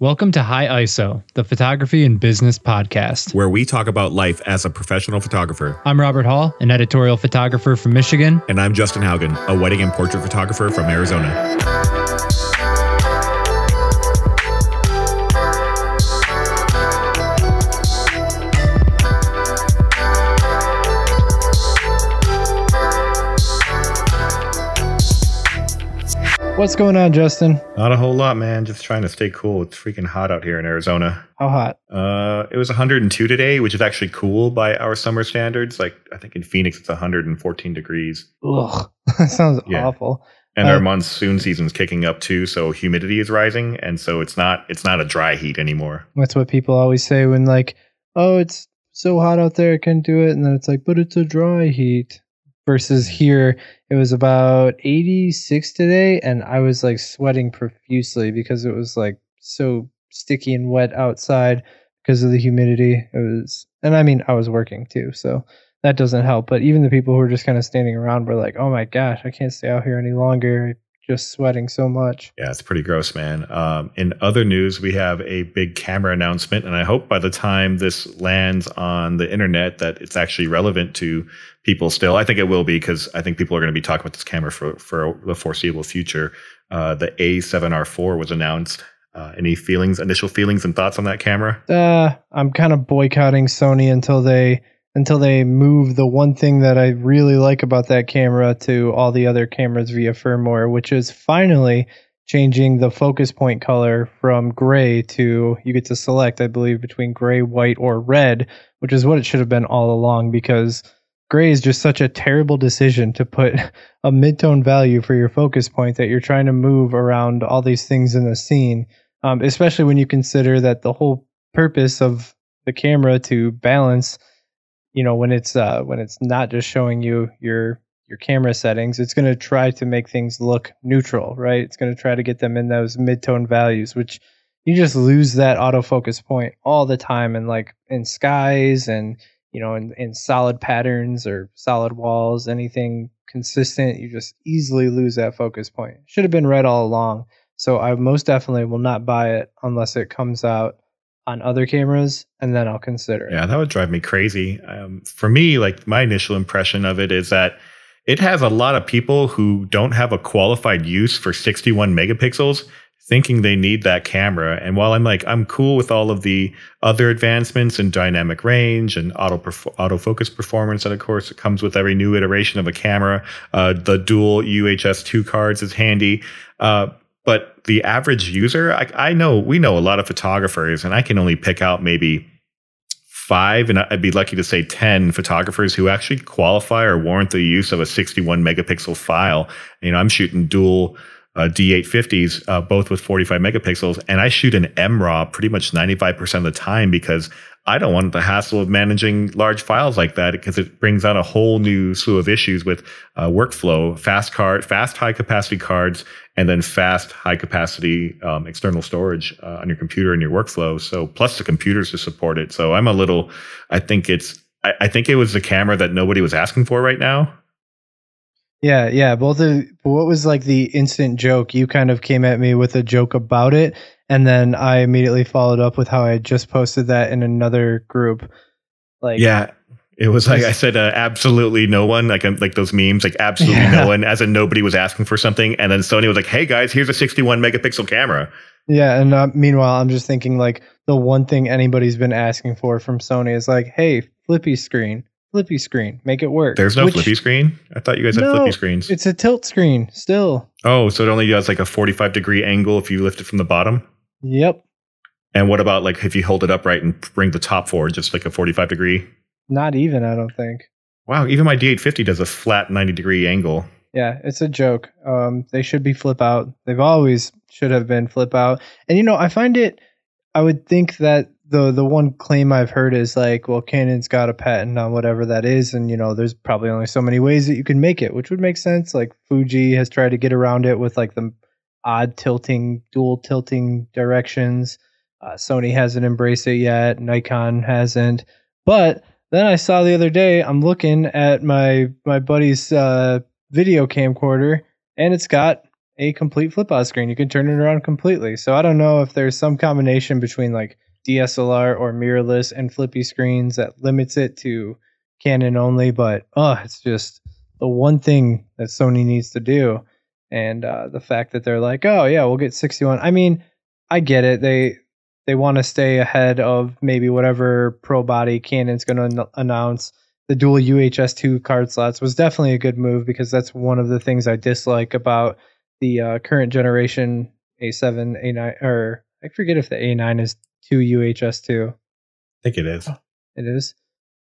Welcome to High ISO, the photography and business podcast. where we talk about life as a professional photographer. I'm Robert Hall, an editorial photographer from Michigan. And I'm Justin Haugen, a wedding and portrait photographer from Arizona. What's going on, Justin? Not a whole lot, man. Just trying to stay cool. It's freaking hot out here in Arizona. How hot? Uh, it was 102 today, which is actually cool by our summer standards. Like I think in Phoenix it's 114 degrees, Ugh, that sounds Yeah. awful. and Uh, our monsoon season's kicking up too. So humidity is rising, and so it's not it's not a dry heat anymore. That's what people always say when, like, oh, it's so hot out there, I can't do it. And then it's like, but it's a dry heat. Versus here, it was about 86 today, and I was like sweating profusely because it was like so sticky and wet outside because of the humidity. It was, and I mean, I was working too, so that doesn't help. But even the people who were just kind of standing around were like, oh my gosh, I can't stay out here any longer. Just sweating so much. Yeah, it's pretty gross, man. Um, in other news, we have a big camera announcement, and I hope by the time this lands on the internet that it's actually relevant to people still. I think it will be because I think people are going to be talking about this camera for, for the foreseeable future. Uh, the A7R4 was announced. Uh, any feelings, initial feelings and thoughts on that camera? uh, I'm kind of boycotting Sony until they until they move the one thing that I really like about that camera to all the other cameras via firmware, which is finally changing the focus point color from gray to you get to select, I believe, between gray, white, or red, which is what it should have been all along because gray is just such a terrible decision to put a mid-tone value for your focus point that you're trying to move around all these things in the scene um, especially when you consider that the whole purpose of the camera to balance you know when it's uh when it's not just showing you your your camera settings it's going to try to make things look neutral right? It's going to try to get them in those mid-tone values which you just lose that autofocus point all the time and like in skies and you know in, in solid patterns or solid walls anything consistent you just easily lose that focus point. Should have been red all along. So I most definitely will not buy it unless it comes out on other cameras, and then I'll consider it. Yeah, that would drive me crazy. Um, for me, like my initial impression of it is that it has a lot of people who don't have a qualified use for 61 megapixels thinking they need that camera. And while I'm like, I'm cool with all of the other advancements in dynamic range and auto perf- autofocus performance, that of course comes with every new iteration of a camera. Uh, the dual UHS two cards is handy. Uh, the average user, I, I know we know a lot of photographers, and I can only pick out maybe five, and I'd be lucky to say 10 photographers who actually qualify or warrant the use of a 61 megapixel file. You know, I'm shooting dual uh, D850s, uh, both with 45 megapixels, and I shoot an MRAW pretty much 95% of the time because I don't want the hassle of managing large files like that because it brings out a whole new slew of issues with uh, workflow, fast card, fast high capacity cards, and then fast high capacity um, external storage uh, on your computer and your workflow. So plus the computers to support it. So I'm a little. I think it's. I, I think it was the camera that nobody was asking for right now. Yeah, yeah. Both of what was like the instant joke? You kind of came at me with a joke about it, and then I immediately followed up with how I had just posted that in another group. Like, Yeah. It was like I said, uh, absolutely no one, like um, like those memes, like absolutely Yeah. no one, as in nobody was asking for something, and then Sony was like, "Hey guys, here's a 61 megapixel camera." Yeah, and uh, meanwhile, I'm just thinking like the one thing anybody's been asking for from Sony is like, hey, flippy screen, flippy screen, make it work. There's no Which- flippy screen. I thought you guys had No, flippy screens. It's a tilt screen still. Oh, so it only does like a 45 degree angle if you lift it from the bottom. Yep, And what about like if you hold it upright and bring the top forward, just like a 45 degree? Not even. I don't think. Wow, even my D850 does a flat 90 degree angle. Yeah, it's a joke. Um, they should be flip out. They've always should have been flip out. And you know, I find it. I would think that the the one claim I've heard is like, well, Canon's got a patent on whatever that is, and you know, there's probably only so many ways that you can make it, which would make sense. Like Fuji has tried to get around it with like the odd tilting, dual tilting directions. Uh, Sony hasn't embraced it yet. Nikon hasn't. But then I saw the other day, I'm looking at my my buddy's uh, video camcorder, and it's got a complete flip out screen. You can turn it around completely. So I don't know if there's some combination between like DSLR or mirrorless and flippy screens that limits it to Canon only, but oh, it's just the one thing that Sony needs to do. And uh, the fact that they're like, oh yeah, we'll get 61. I mean, I get it. They they want to stay ahead of maybe whatever pro body Canon's going to n- announce. The dual UHS2 card slots was definitely a good move because that's one of the things I dislike about the uh, current generation A7, A9, or I forget if the A9 is two UHS2. I think it is. It is.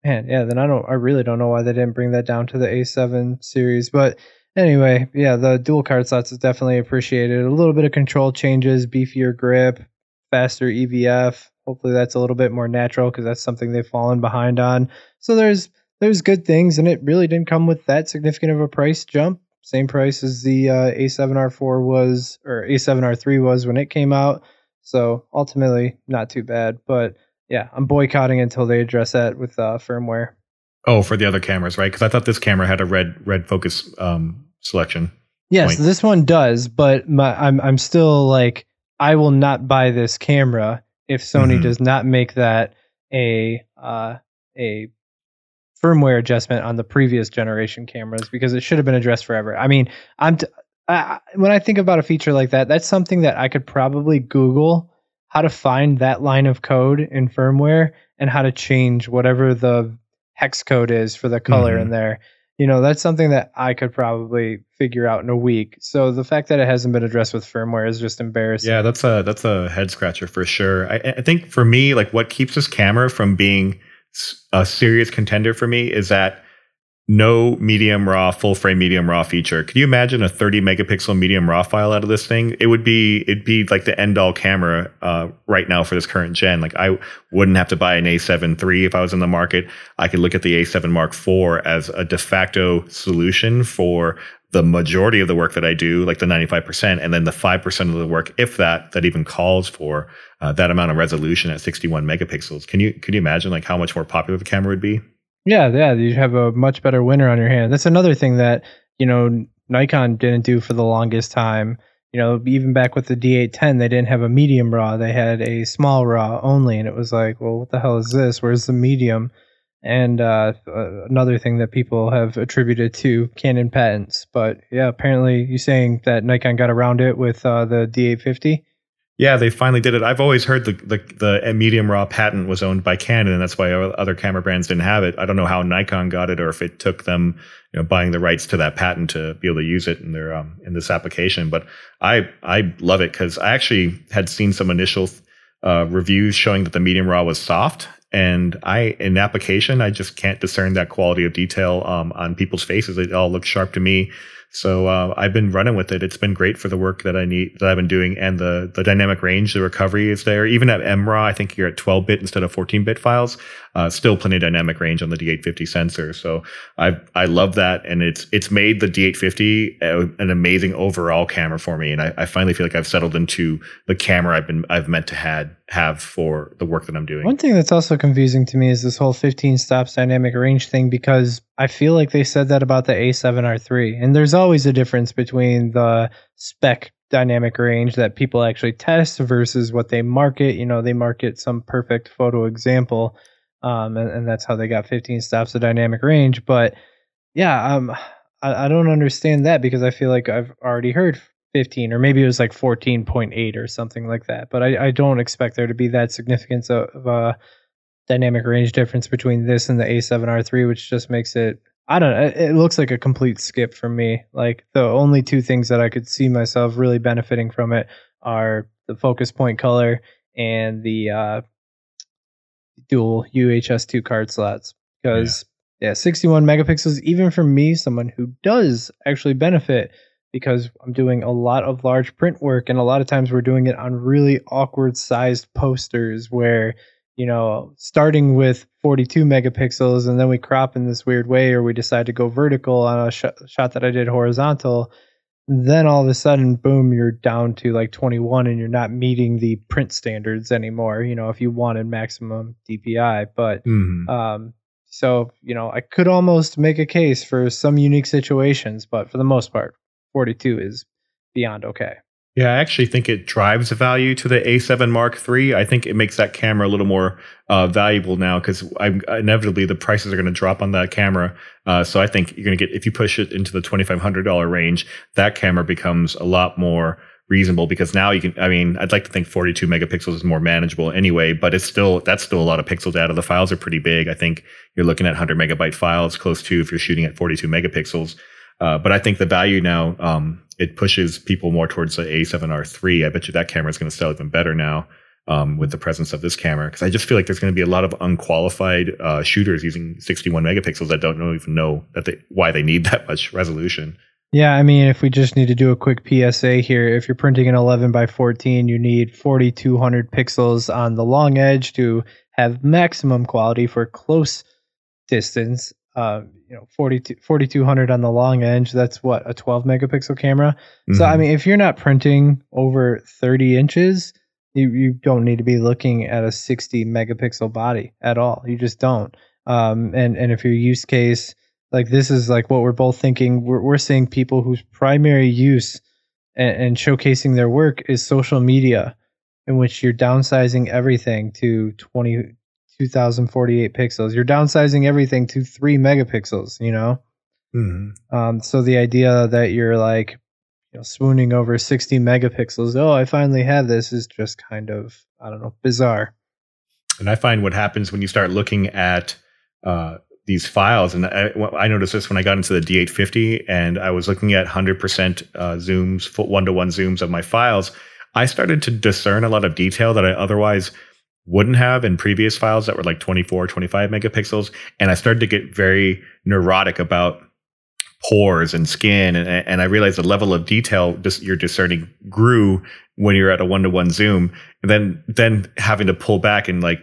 Man, yeah. Then I don't. I really don't know why they didn't bring that down to the A7 series. But anyway, yeah, the dual card slots is definitely appreciated. A little bit of control changes, beefier grip, faster EVF. Hopefully, that's a little bit more natural because that's something they've fallen behind on. So there's there's good things, and it really didn't come with that significant of a price jump. Same price as the uh, A7R4 was, or A7R3 was when it came out. So ultimately, not too bad. But yeah, I'm boycotting until they address that with uh, firmware. Oh, for the other cameras, right? Because I thought this camera had a red red focus um, selection. Yes, point. this one does, but my, I'm I'm still like I will not buy this camera if Sony mm-hmm. does not make that a uh, a firmware adjustment on the previous generation cameras because it should have been addressed forever. I mean, I'm t- I, when I think about a feature like that, that's something that I could probably Google how to find that line of code in firmware and how to change whatever the hex code is for the color mm-hmm. in there. You know, that's something that I could probably figure out in a week. So the fact that it hasn't been addressed with firmware is just embarrassing. Yeah, that's a that's a head scratcher for sure. I, I think for me, like what keeps this camera from being a serious contender for me is that no medium raw full frame medium raw feature. Could you imagine a 30 megapixel medium raw file out of this thing? It would be it'd be like the end all camera uh, right now for this current gen. Like i wouldn't have to buy an a7 III if i was in the market. I could look at the a7 mark iv as a de facto solution for the majority of the work that i do like the 95% and then the 5% of the work if that that even calls for uh, that amount of resolution at 61 megapixels. Can you could you imagine like how much more popular the camera would be yeah, yeah, you have a much better winner on your hand. That's another thing that you know Nikon didn't do for the longest time. You know, even back with the D810, they didn't have a medium raw; they had a small raw only, and it was like, well, what the hell is this? Where's the medium? And uh, uh, another thing that people have attributed to Canon patents, but yeah, apparently you're saying that Nikon got around it with uh, the D850. Yeah, they finally did it. I've always heard the, the, the medium raw patent was owned by Canon, and that's why other camera brands didn't have it. I don't know how Nikon got it, or if it took them, you know, buying the rights to that patent to be able to use it in their um, in this application. But I I love it because I actually had seen some initial uh, reviews showing that the medium raw was soft, and I in application I just can't discern that quality of detail um, on people's faces. It all looks sharp to me. So uh, I've been running with it. It's been great for the work that I need that I've been doing, and the the dynamic range, the recovery is there. Even at MRAW, I think you're at 12 bit instead of 14 bit files. Uh, still plenty of dynamic range on the D850 sensor. So I I love that, and it's it's made the D850 an amazing overall camera for me. And I, I finally feel like I've settled into the camera I've been I've meant to had have for the work that I'm doing. One thing that's also confusing to me is this whole 15 stops dynamic range thing because I feel like they said that about the A7R3, and there's always a difference between the spec dynamic range that people actually test versus what they market. You know, they market some perfect photo example um, and, and, that's how they got 15 stops of dynamic range. But yeah, um, I, I, don't understand that because I feel like I've already heard 15, or maybe it was like 14.8 or something like that. But I, I don't expect there to be that significance of, of a dynamic range difference between this and the A7R3, which just makes it. I don't know. It looks like a complete skip for me. Like the only two things that I could see myself really benefiting from it are the focus point color and the uh, dual UHS2 card slots because yeah. yeah, 61 megapixels even for me someone who does actually benefit because I'm doing a lot of large print work and a lot of times we're doing it on really awkward sized posters where you know starting with 42 megapixels and then we crop in this weird way or we decide to go vertical on a sh- shot that I did horizontal then all of a sudden boom you're down to like 21 and you're not meeting the print standards anymore you know if you wanted maximum dpi but mm-hmm. um so you know i could almost make a case for some unique situations but for the most part 42 is beyond okay. Yeah, I actually think it drives value to the A7 Mark III. I think it makes that camera a little more uh, valuable now because inevitably the prices are going to drop on that camera. Uh, so I think you're going to get if you push it into the twenty five hundred dollar range, that camera becomes a lot more reasonable because now you can. I mean, I'd like to think forty two megapixels is more manageable anyway, but it's still that's still a lot of pixel data. The files are pretty big. I think you're looking at hundred megabyte files, close to if you're shooting at forty two megapixels. Uh, but I think the value now um, it pushes people more towards the A7R3. I bet you that camera is going to sell even better now um, with the presence of this camera because I just feel like there's going to be a lot of unqualified uh, shooters using 61 megapixels that don't even know that they, why they need that much resolution. Yeah, I mean, if we just need to do a quick PSA here, if you're printing an 11 by 14, you need 4200 pixels on the long edge to have maximum quality for close distance uh, you know 4200 on the long edge that's what a 12 megapixel camera mm-hmm. so i mm-hmm. mean if you're not printing over 30 inches you, you don't need to be looking at a 60 megapixel body at all you just don't um, and and if your use case like this is like what we're both thinking we're, we're seeing people whose primary use and, and showcasing their work is social media in which you're downsizing everything to 20 2048 pixels. You're downsizing everything to three megapixels, you know? Mm-hmm. Um, so the idea that you're like, you know, swooning over 60 megapixels, oh, I finally have this is just kind of, I don't know, bizarre. And I find what happens when you start looking at uh, these files, and I, I, noticed this when I got into the D850 and I was looking at 100% uh, zooms, one to one zooms of my files. I started to discern a lot of detail that I otherwise wouldn't have in previous files that were like 24, 25 megapixels. And I started to get very neurotic about pores and skin. And, and I realized the level of detail just you're discerning grew when you're at a one to one zoom. And then, then having to pull back and like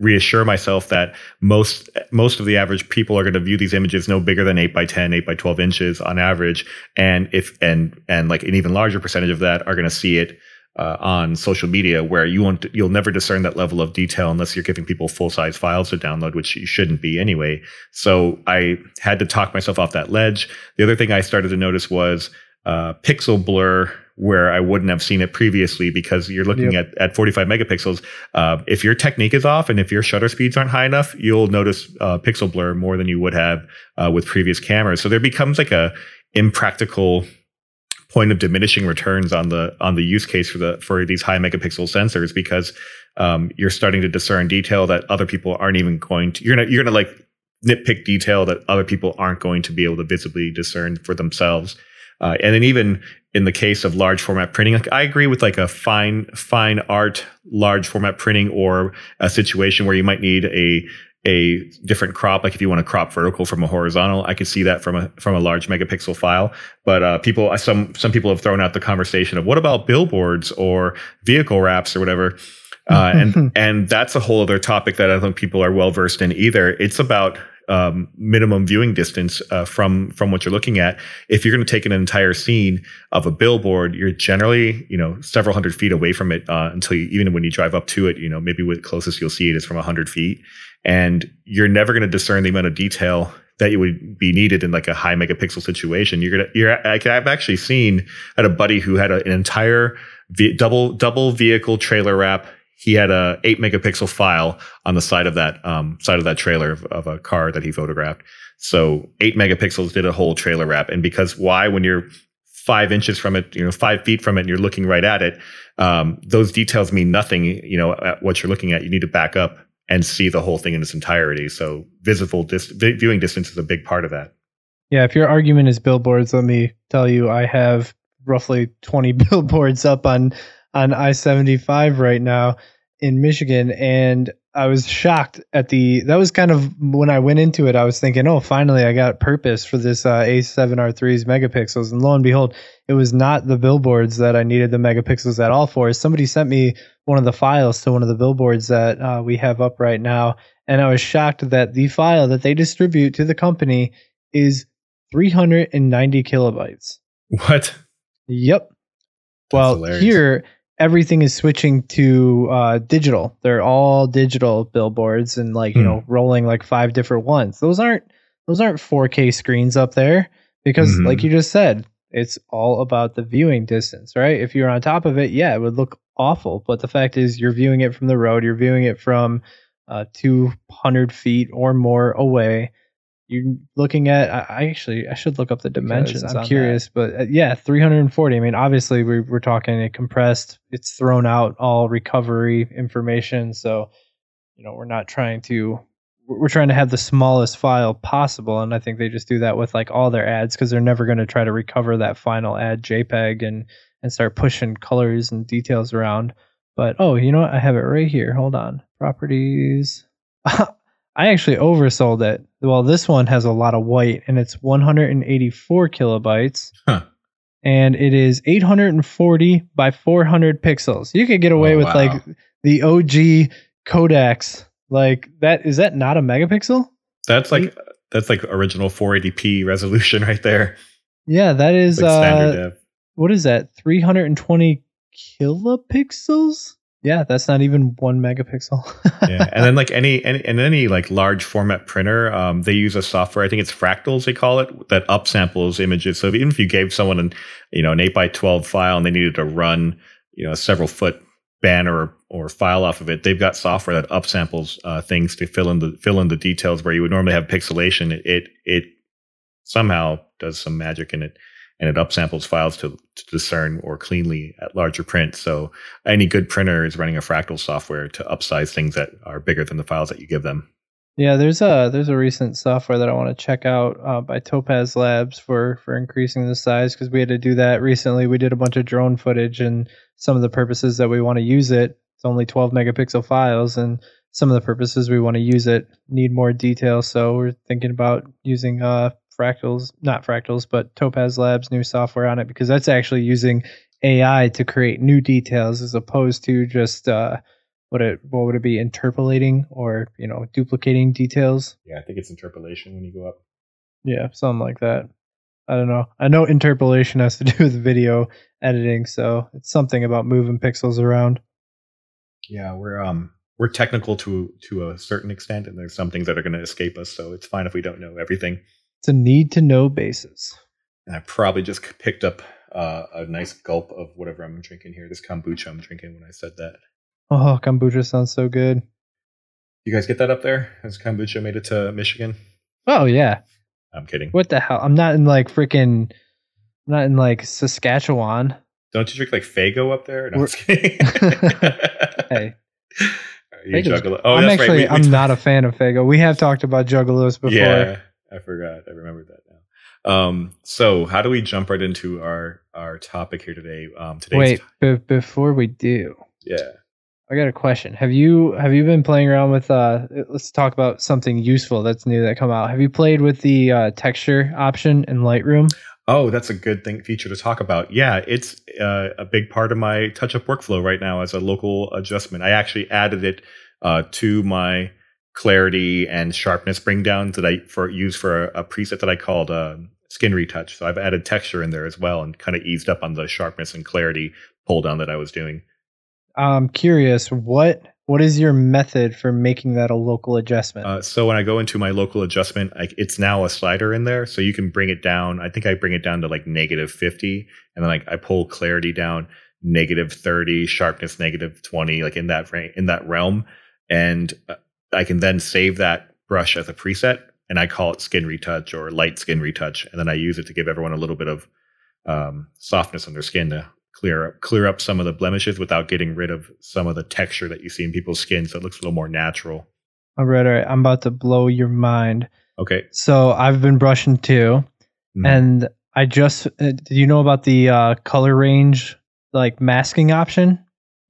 reassure myself that most most of the average people are going to view these images no bigger than 8 by 10 8 by 12 inches on average and if and and like an even larger percentage of that are going to see it uh, on social media where you won't you'll never discern that level of detail unless you're giving people full size files to download which you shouldn't be anyway so i had to talk myself off that ledge the other thing i started to notice was uh, pixel blur where I wouldn't have seen it previously because you're looking yep. at, at 45 megapixels. Uh, if your technique is off and if your shutter speeds aren't high enough, you'll notice uh, pixel blur more than you would have uh, with previous cameras. So there becomes like a impractical point of diminishing returns on the on the use case for the for these high megapixel sensors because um, you're starting to discern detail that other people aren't even going to you're gonna you're gonna like nitpick detail that other people aren't going to be able to visibly discern for themselves. Uh, and then even in the case of large format printing like i agree with like a fine fine art large format printing or a situation where you might need a a different crop. Like if you want to crop vertical from a horizontal i could see that from a from a large megapixel file. But uh, people some some people have thrown out the conversation of what about billboards or vehicle wraps or whatever? Uh, and and that's a whole other topic that i don't think people are well versed in either. It's about um, minimum viewing distance uh, from from what you're looking at. If you're going to take an entire scene of a billboard, you're generally you know several hundred feet away from it uh, until you, even when you drive up to it, you know maybe with the closest you'll see it is from hundred feet, and you're never going to discern the amount of detail that you would be needed in like a high megapixel situation. You're gonna, you're, I've actually seen I had a buddy who had an entire double double vehicle trailer wrap. He had a eight megapixel file on the side of that um, side of that trailer of, of a car that he photographed. So eight megapixels did a whole trailer wrap, and because why when you're five inches from it, you know, five feet from it, and you're looking right at it, um, those details mean nothing. You know, at what you're looking at, you need to back up and see the whole thing in its entirety. So visible dis- viewing distance is a big part of that. Yeah, if your argument is billboards, let me tell you, I have roughly 20 billboards up on on I-75 right now in Michigan, and I was shocked at the. That was kind of when I went into it. I was thinking, oh, finally, I got purpose for this uh, A7R3's megapixels, and lo and behold, it was not the billboards that I needed the megapixels at all for. Somebody sent me one of the files to one of the billboards that uh, we have up right now, and I was shocked that the file that they distribute to the company is 390 kilobytes. What? Yep. That's well, hilarious. here everything is switching to uh, digital. They're all digital billboards and like, you hmm. know, rolling like five different ones. Those aren't those aren't 4K screens up there because mm-hmm. like you just said, it's all about the viewing distance, right? If you're on top of it, yeah, it would look awful. But the fact is, you're viewing it from the road, you're viewing it from uh, 200 feet or more away. You're looking at. I, I actually I should look up the dimensions. on I'm that. curious, but uh, yeah, 340. I mean, obviously we, we're talking a compressed. It's thrown out all recovery information, so you know we're not trying to. We're trying to have the smallest file possible, and I think they just do that with like all their ads because they're never going to try to recover that final ad JPEG and and start pushing colors and details around. But oh, you know what? I have it right here. Hold on. Properties. I actually oversold it. Well, this one has a lot of white and it's 184 kilobytes. Huh. And it is 840 by 400 pixels. You could get away Oh, with wow. like the OG Kodaks. Like that is that not a megapixel? That's like that's like original 480p resolution right there. Yeah, that is Like uh what is that? 320 kilopixels? Yeah, that's not even 1 megapixel. yeah, and then like any, any and any like large format printer, um, they use a software. I think it's Fractals they call it that upsamples images. So even if you gave someone an you know an eight by twelve file and they needed to run you know a several foot banner or, or file off of it, they've got software that upsamples uh, things to fill in the fill in the details where you would normally have pixelation. It it, it somehow does some magic in it. And it upsamples files to, to discern or cleanly at larger print. So any good printer is running a fractal software to upsize things that are bigger than the files that you give them. Yeah, there's a there's a recent software that I want to check out uh, by Topaz Labs for for increasing the size because we had to do that recently. We did a bunch of drone footage and some of the purposes that we want to use it. It's only 12 megapixel files, and some of the purposes we want to use it need more detail. So we're thinking about using uh fractals, not fractals, but Topaz Labs new software on it because that's actually using AI to create new details as opposed to just uh what it what would it be interpolating or you know duplicating details Yeah, I think it's interpolation when you go up. yeah something like that i don't know i know interpolation has to do with video editing so it's something about moving pixels around Yeah, we're um we're technical to to a certain extent, and there's some things that are going to escape us. So it's fine if we don't know everything. It's a need to know basis And I probably just picked up uh, a nice gulp of whatever I'm drinking here. This kombucha I'm drinking when I said that. oh kombucha sounds so good You guys get that up there? Has kombucha made it to Michigan? oh yeah I'm kidding. what the hell i'm not in like freaking i'm not in like saskatchewan Don't you drink like Faygo up there? No, I'm kidding. hey you Faygo's- juggalo. Oh, i'm that's actually right. We- we i'm talked- not a fan of Faygo we have talked about juggalos before Yeah, I forgot. I remembered that now. Um, so how do we jump right into our our topic here today? Um, today's wait be- before we do yeah. I got a question. Have you have you been playing around with uh let's talk about something useful that's new that come out. Have you played with the uh, texture option in Lightroom? Oh, that's a good thing feature to talk about. Yeah, it's uh, a big part of my touch up workflow right now as a local adjustment. I actually added it uh, to my clarity and sharpness bring downs that I for use for a, a preset that I called uh, skin retouch. So I've added texture in there as well and kind of eased up on the sharpness and clarity pull down that I was doing. I'm curious what what is your method for making that a local adjustment? Uh, so when I go into my local adjustment, I, it's now a slider in there, so you can bring it down. I think I bring it down to like negative fifty, and then like I pull clarity down negative thirty, sharpness negative twenty, like in that ra- in that realm, and uh, I can then save that brush as a preset, and I call it skin retouch or light skin retouch, and then I use it to give everyone a little bit of um, softness on their skin to clear up clear up some of the blemishes without getting rid of some of the texture that you see in people's skin, so it looks a little more natural. all right, all right. I'm about to blow your mind. Okay. So I've been brushing too, Mhm. and I just uh, do you know about the uh, color range like masking option?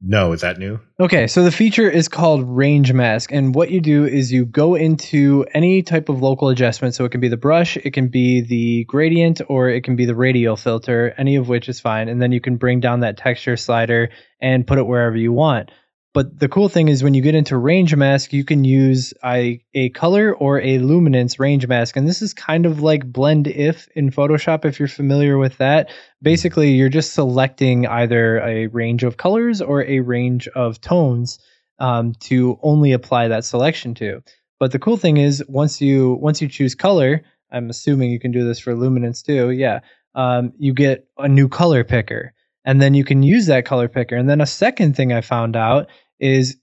No, is that new? Okay, so the feature is called Range Mask, and what you do is you go into any type of local adjustment. So it can be the brush, it can be the gradient, or it can be the radial filter, any of which is fine. And then you can bring down that texture slider and put it wherever you want. But the cool thing is when you get into range mask, you can use a, a color or a luminance range mask. And this is kind of like blend if in Photoshop, if you're familiar with that. Basically, you're just selecting either a range of colors or a range of tones um, to only apply that selection to. But the cool thing is once you once you choose color, I'm assuming you can do this for luminance too. Yeah. um, you get a new color picker, and then you can use that color picker. And then a second thing I found out is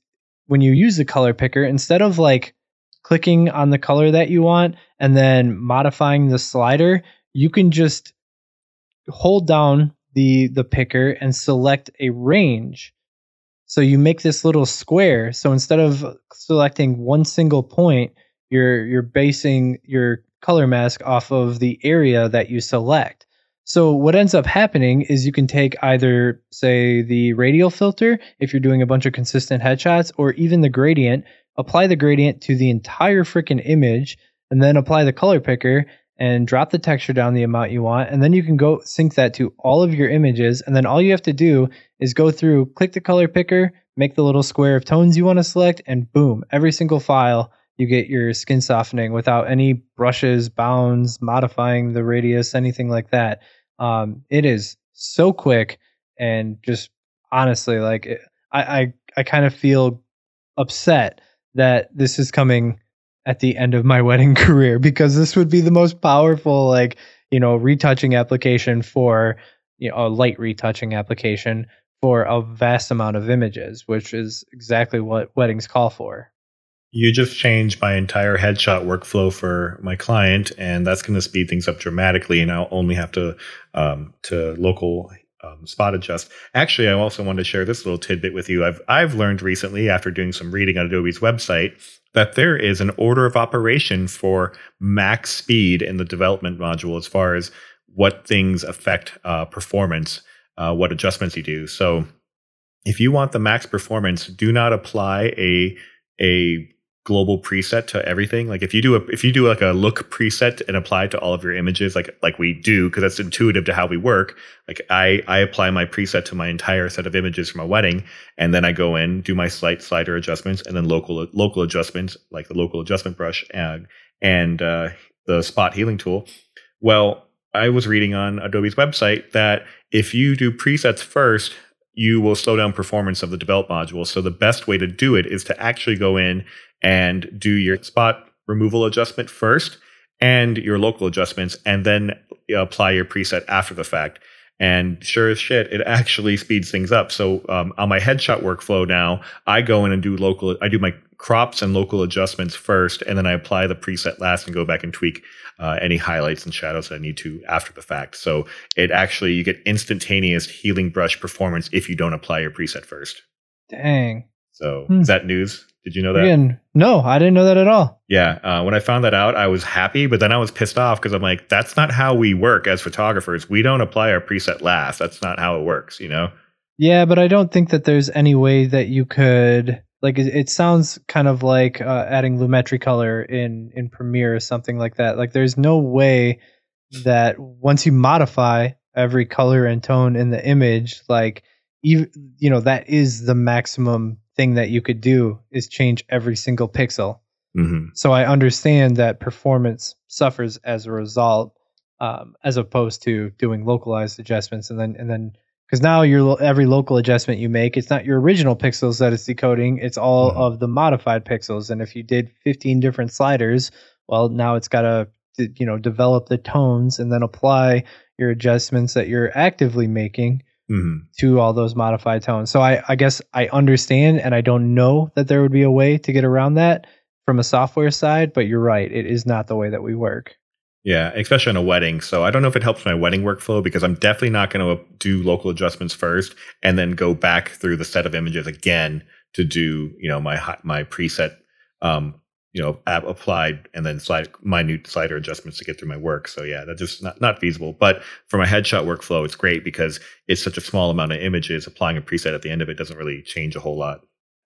when you use the color picker, instead of like clicking on the color that you want and then modifying the slider, you can just hold down the the picker and select a range. So you make this little square. So instead of selecting one single point, you're you're basing your color mask off of the area that you select. So what ends up happening is you can take either say the radial filter if you're doing a bunch of consistent headshots or even the gradient, apply the gradient to the entire freaking image and then apply the color picker and drop the texture down the amount you want. And then you can go sync that to all of your images. And then all you have to do is go through, click the color picker, make the little square of tones you want to select, and boom, every single file you get your skin softening without any brushes, bounds, modifying the radius, anything like that. Um, it is so quick and just honestly, like I, I, I kind of feel upset that this is coming at the end of my wedding career because this would be the most powerful like you know retouching application for you know a light retouching application for a vast amount of images which is exactly what weddings call for you just changed my entire headshot workflow for my client and that's going to speed things up dramatically and i'll only have to um, to local um, spot adjust. Actually, I also wanted to share this little tidbit with you. I've I've learned recently after doing some reading on Adobe's website that there is an order of operation for max speed in the development module as far as what things affect uh, performance, uh, what adjustments you do. So if you want the max performance, do not apply a a global preset to everything. Like if you do a if you do like a look preset and apply it to all of your images, like like we do, because that's intuitive to how we work. Like I I apply my preset to my entire set of images from a wedding, and then I go in, do my slight slider adjustments, and then local local adjustments, like the local adjustment brush and and uh, the spot healing tool. Well, I was reading on Adobe's website that if you do presets first, you will slow down performance of the develop module. So the best way to do it is to actually go in and do your spot removal adjustment first and your local adjustments and then apply your preset after the fact. And sure as shit, it actually speeds things up. So um, on my headshot workflow now, I go in and do local, I do my crops and local adjustments first, and then I apply the preset last and go back and tweak uh, any highlights and shadows that I need to after the fact. So it actually, you get instantaneous healing brush performance if you don't apply your preset first. Dang. So hmm. is that news? Did you know that? Again, no, I didn't know that at all. Yeah. Uh, when I found that out, I was happy, but then I was pissed off because I'm like, that's not how we work as photographers. We don't apply our preset last. That's not how it works, you know? Yeah, but I don't think that there's any way that you could like it, it sounds kind of like uh, adding Lumetri color in in Premiere or something like that. Like there's no way that once you modify every color and tone in the image, like even you know that is the maximum thing that you could do is change every single pixel. Mm-hmm. So I understand that performance suffers as a result, um, as opposed to doing localized adjustments and then and then because now your every local adjustment you make, it's not your original pixels that it's decoding; it's all mm-hmm. of the modified pixels. And if you did 15 different sliders, well, now it's got to you know develop the tones and then apply your adjustments that you're actively making mm-hmm. to all those modified tones. So I, I guess I understand and I don't know that there would be a way to get around that from a software side, but you're right. It is not the way that we work. Yeah, especially on a wedding. So I don't know if it helps my wedding workflow because I'm definitely not going to do local adjustments first and then go back through the set of images again to do, you know, my my preset um, you know app applied and then slide minute slider adjustments to get through my work. So yeah that's just not, not feasible. But for my headshot workflow it's great because it's such a small amount of images. Applying a preset at the end of it doesn't really change a whole lot.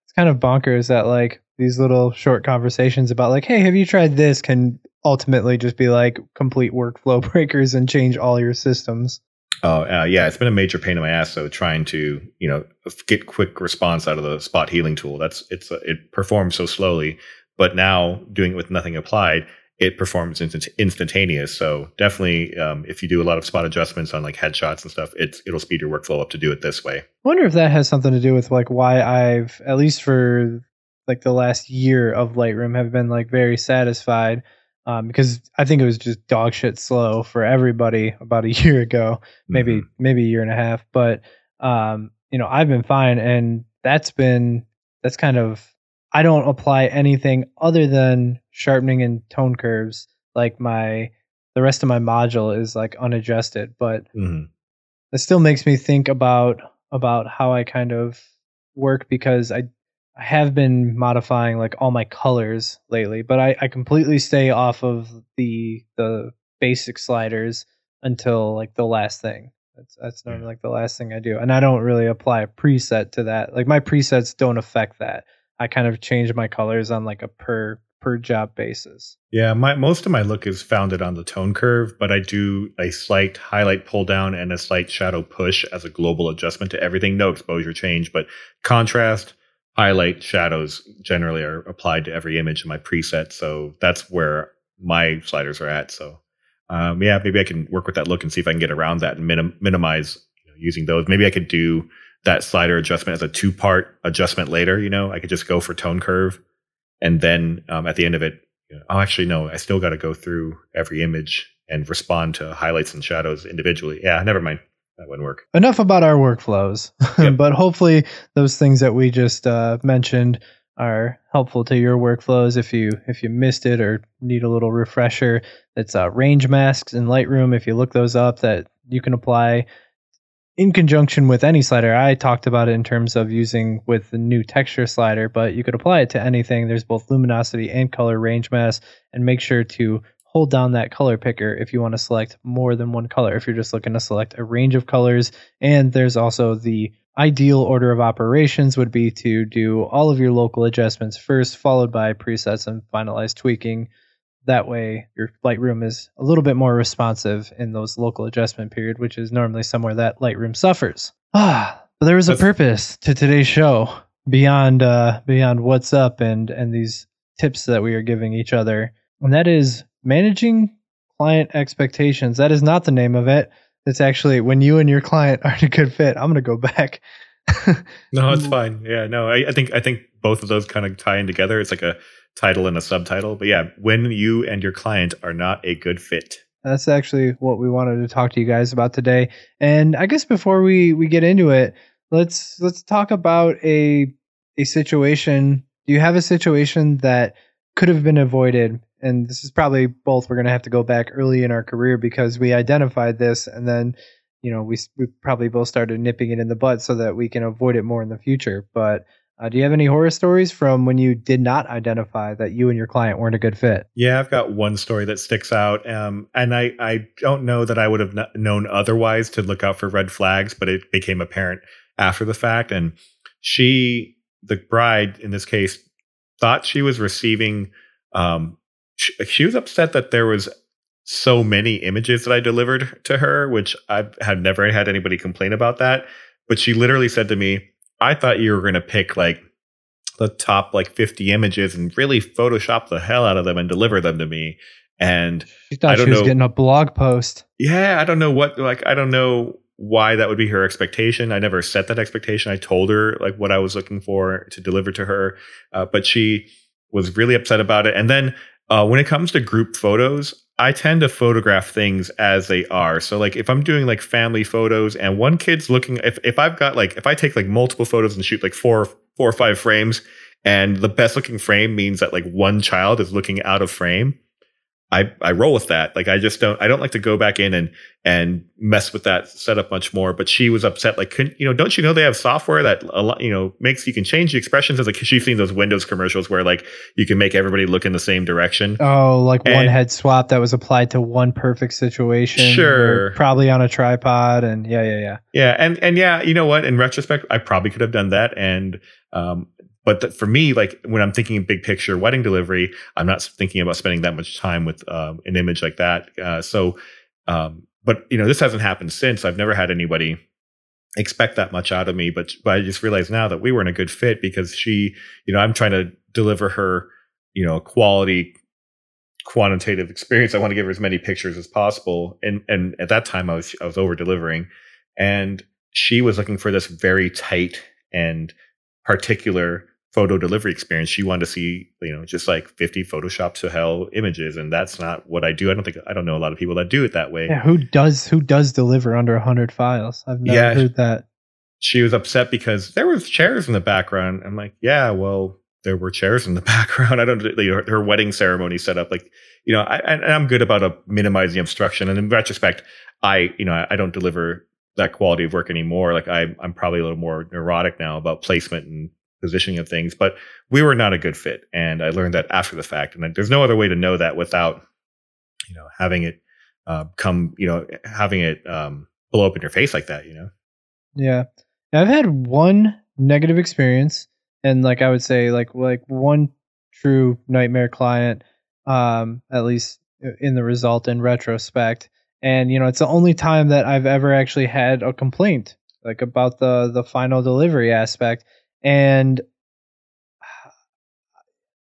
It's kind of bonkers that like these little short conversations about like hey have you tried this? can ultimately just be like complete workflow breakers and change all your systems. Oh uh, yeah, it's been a major pain in my ass. So trying to you know get quick response out of the spot healing tool. That's it's it performs so slowly but now doing it with nothing applied, it performs instant- instantaneous. So definitely, um, if you do a lot of spot adjustments on like headshots and stuff, it's it'll speed your workflow up to do it this way. I wonder if that has something to do with like why I've at least for like the last year of Lightroom have been like very satisfied um, because I think it was just dog shit slow for everybody about a year ago, maybe Mhm. maybe a year and a half. But um, you know, I've been fine, and that's been that's kind of I don't apply anything other than sharpening and tone curves. Like my the rest of my module is like unadjusted, but Mhm. it still makes me think about about how I kind of work because I I have been modifying like all my colors lately, but I, I completely stay off of the the basic sliders until like the last thing. That's that's normally like the last thing I do. And I don't really apply a preset to that. Like my presets don't affect that. I kind of change my colors on like a per per job basis. Yeah, my most of my look is founded on the tone curve, but I do a slight highlight pull down and a slight shadow push as a global adjustment to everything. No exposure change, but contrast, highlight, shadows generally are applied to every image in my preset. So that's where my sliders are at. So um, yeah, maybe I can work with that look and see if I can get around that and minim- minimize you know, using those. Maybe I could do that slider adjustment as a two part adjustment later. You know, I could just go for tone curve and then um, at the end of it, you know, oh, actually, no, I still got to go through every image and respond to highlights and shadows individually. Yeah, never mind. That wouldn't work. enough about our workflows Yep. but hopefully those things that we just uh, mentioned are helpful to your workflows if you if you missed it or need a little refresher it's uh, range masks in lightroom if you look those up that you can apply in conjunction with any slider i talked about it in terms of using with the new texture slider but you could apply it to anything there's both luminosity and color range mask and make sure to hold down that color picker if you want to select more than one color if you're just looking to select a range of colors and there's also the ideal order of operations would be to do all of your local adjustments first, followed by presets and finalized tweaking. That way, your Lightroom is a little bit more responsive in those local adjustment period, which is normally somewhere that Lightroom suffers. Ah, but there was a purpose to today's show beyond uh, beyond what's up and and these tips that we are giving each other, and that is managing client expectations. That is not the name of it. It's actually when you and your client aren't a good fit. I'm gonna go back. No, it's fine. Yeah, no, I, I think I think both of those kind of tie in together. It's like a title and a subtitle. But yeah, when you and your client are not a good fit. That's actually what we wanted to talk to you guys about today. And I guess before we we get into it, let's let's talk about a a situation. Do you have a situation that could have been avoided? And this is probably both. We're going to have to go back early in our career because we identified this, and then you know we we probably both started nipping it in the butt so that we can avoid it more in the future. But uh, do you have any horror stories from when you did not identify that you and your client weren't a good fit? Yeah, I've got one story that sticks out, um, and I I don't know that I would have kn- known otherwise to look out for red flags, but it became apparent after the fact. And she, the bride in this case, thought she was receiving. Um, she, she was upset that there was so many images that I delivered to her, which I had never had anybody complain about that. But she literally said to me, "I thought you were going to pick like." the top like 50 images and really photoshop the hell out of them and deliver them to me and She thought I don't was know. getting a blog post. yeah i don't know what like i don't know why that would be her expectation i never set that expectation i told her like what i was looking for to deliver to her uh, but she was really upset about it and then uh, when it comes to group photos i tend to photograph things as they are. So like if i'm doing like family photos and one kid's looking if, if i've got like if i take like multiple photos and shoot like four four or five frames and the best looking frame means that like one child is looking out of frame I, I roll with that. Like I just don't I don't like to go back in and and mess with that setup much more. But she was upset. Like, couldn't you know? Don't you know they have software that a lot you know makes you can change the expressions as like she's seen those Windows commercials where like you can make everybody look in the same direction. Oh, like one head swap that was applied to one perfect situation. Sure. Probably on a tripod and yeah, yeah, yeah. Yeah, and and yeah, you know what? In retrospect, I probably could have done that. And um, but th- for me, like when I'm thinking big picture wedding delivery, I'm not thinking about spending that much time with um, an image like that. Uh, so, um, but you know, this hasn't happened since. I've never had anybody expect that much out of me. But but I just realized now that we weren't a good fit because she, you know, I'm trying to deliver her, you know, quality quantitative experience. I want to give her as many pictures as possible. And and at that time I was I was over delivering. And she was looking for this very tight and particular photo delivery experience. She wanted to see, you know, just like 50 Photoshop to hell images. And that's not what I do. I don't think, I don't know a lot of people that do it that way. Yeah, who does, who does deliver under 100 files? I've never yeah, heard that. She was upset because there was chairs in the background. I'm like, yeah, well, there were chairs in the background. I don't, you know, her wedding ceremony set up like, you know, I, I'm good about a minimizing obstruction. And in retrospect, I, you know, I, I don't deliver that quality of work anymore. Like I, I'm probably a little more neurotic now about placement and positioning of things, but we were not a good fit. And I learned that after the fact. And there's no other way to know that without, you know, having it uh, come, you know, having it um, blow up in your face like that, you know? Yeah. I've had one negative experience and like I would say like like one true nightmare client um at least in the result in retrospect and you know it's the only time that I've ever actually had a complaint like about the the final delivery aspect and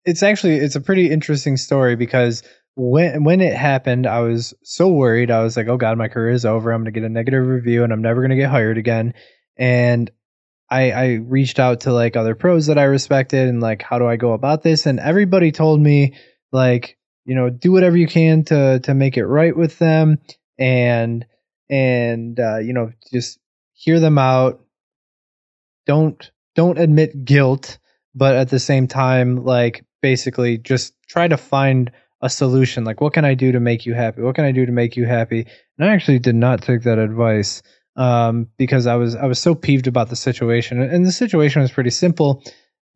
it's actually it's a pretty interesting story because when when it happened I was so worried. I was like oh god my career is over. I'm going to get a negative review and I'm never going to get hired again. And I, I reached out to like other pros that I respected and like how do I go about this? And everybody told me like you know do whatever you can to to make it right with them and and uh, you know just hear them out. Don't don't admit guilt but at the same time like basically just try to find a solution. Like what can i do to make you happy? What can i do to make you happy? And i actually did not take that advice um, because i was i was so peeved about the situation. And the situation was pretty simple.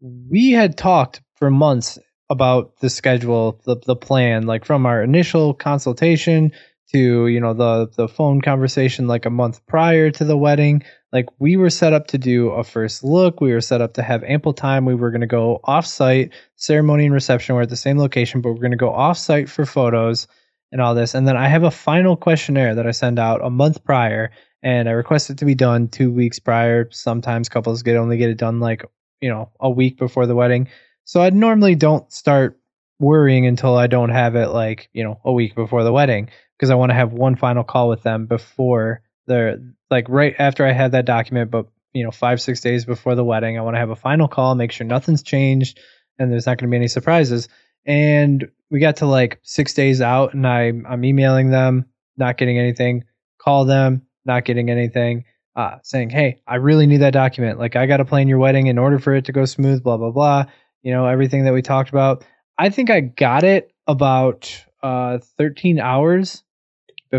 We had talked for months about the schedule the, the plan like from our initial consultation to you know the the phone conversation like a month prior to the wedding. Like we were set up to do a first look. We were set up to have ample time. We were going to go off site ceremony and reception. Were at the same location but we're going to go off site for photos and all this. And then i have a final questionnaire that i send out a month prior and i request it to be done two weeks prior. Sometimes couples get only get it done like you know a week before the wedding. So i normally don't start worrying until i don't have it like you know a week before the wedding because I want to have one final call with them before they're like right after I had that document, but you know, five, six days before the wedding. I want to have a final call, make sure nothing's changed and there's not going to be any surprises. And we got to like six days out and I, I'm emailing them, not getting anything, call them, not getting anything, uh, saying, Hey, I really need that document. Like I got to plan your wedding in order for it to go smooth, blah, blah, blah. You know, everything that we talked about. I think I got it about uh, 13 hours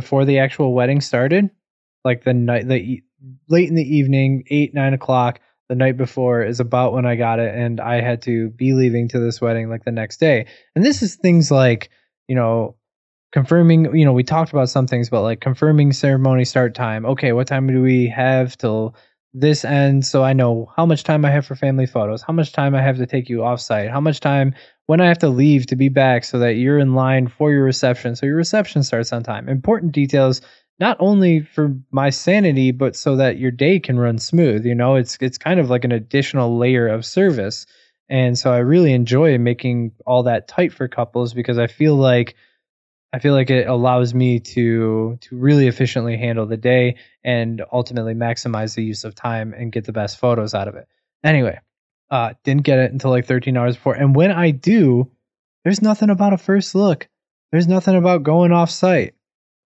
before the actual wedding started, like the night, the late in the evening, eight nine o'clock, the night before is about when I got it, and I had to be leaving to this wedding like the next day. And this is things like you know confirming you know we talked about some things but like confirming ceremony start time okay what time do we have till this ends so i know how much time i have for family photos how much time i have to take you off site how much time when I have to leave to be back so that you're in line for your reception. So your reception starts on time. Important details not only for my sanity but so that your day can run smooth. You know, it's it's kind of like an additional layer of service. And so I really enjoy making all that tight for couples because I feel like I feel like it allows me to to really efficiently handle the day and ultimately maximize the use of time and get the best photos out of it. Anyway, uh, didn't get it until like 13 hours before. And when I do, there's nothing about a first look. There's nothing about going off site,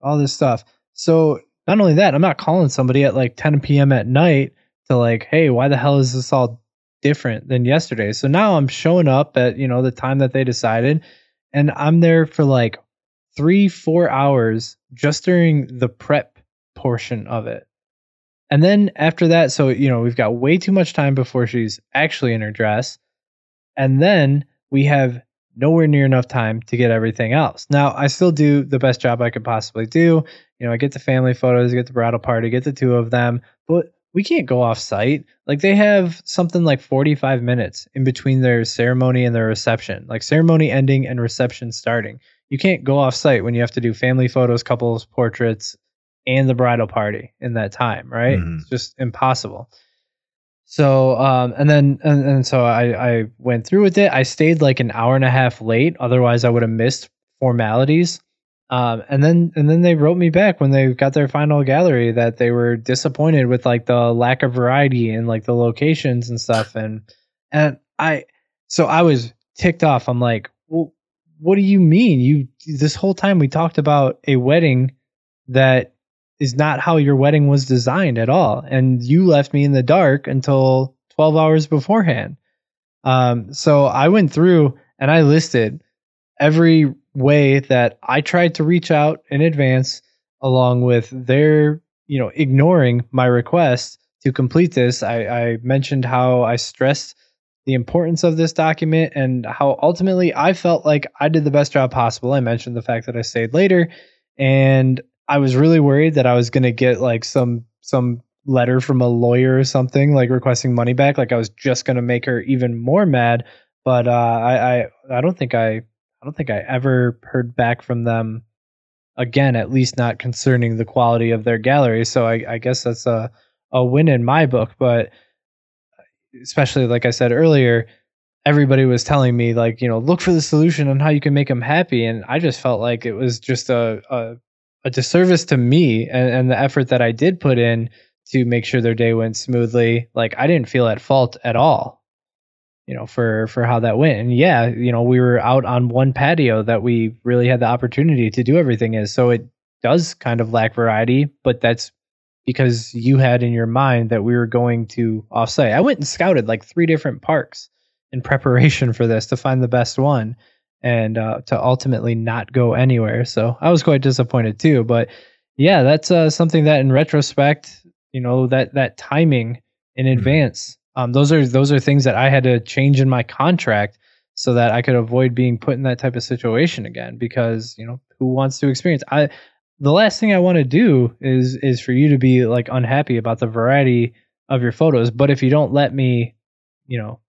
all this stuff. So not only that, I'm not calling somebody at like 10 p.m. at night to like, hey, why the hell is this all different than yesterday? So now I'm showing up at, you know, the time that they decided and I'm there for like three, four hours just during the prep portion of it. And then after that, so you know, we've got way too much time before she's actually in her dress. And then we have nowhere near enough time to get everything else. Now, I still do the best job I could possibly do. You know, I get the family photos, I get the bridal party, get the two of them, but we can't go off site. Like they have something like 45 minutes in between their ceremony and their reception, like ceremony ending and reception starting. You can't go off site when you have to do family photos, couples, portraits, and the bridal party in that time, right? Mm-hmm. It's just impossible. So, um, and then, and, and so I, I went through with it. I stayed like an hour and a half late. Otherwise, I would have missed formalities. Um, and then, and then they wrote me back when they got their final gallery that they were disappointed with like the lack of variety and like the locations and stuff. And, and I, so I was ticked off. I'm like, well, what do you mean? You this whole time we talked about a wedding that is not how your wedding was designed at all, and you left me in the dark until 12 hours beforehand. Um, so I went through and I listed every way that I tried to reach out in advance, along with their, you know, ignoring my request to complete this. I, I mentioned how I stressed the importance of this document and how ultimately I felt like I did the best job possible. I mentioned the fact that I stayed later and I was really worried that I was going to get like some some letter from a lawyer or something like requesting money back like I was just going to make her even more mad but uh, I, I I don't think I I don't think I ever heard back from them again at least not concerning the quality of their gallery so I, I guess that's a a win in my book but especially like I said earlier, everybody was telling me like, you know, look for the solution on how you can make them happy. And I just felt like it was just a, a, a disservice to me and, and the effort that I did put in to make sure their day went smoothly. Like I didn't feel at fault at all, you know, for, for how that went. And yeah, you know, we were out on one patio that we really had the opportunity to do everything is. So it does kind of lack variety, but that's because you had in your mind that we were going to offsite. I went and scouted like three different parks in preparation for this to find the best one and uh, to ultimately not go anywhere. So I was quite disappointed too. But yeah, that's uh, something that in retrospect, you know, that that timing in mm-hmm. advance, um, those are those are things that I had to change in my contract so that I could avoid being put in that type of situation again. Because you know, who wants to experience? I the last thing I want to do is is for you to be like unhappy about the variety of your photos. But if you don't let me, you know,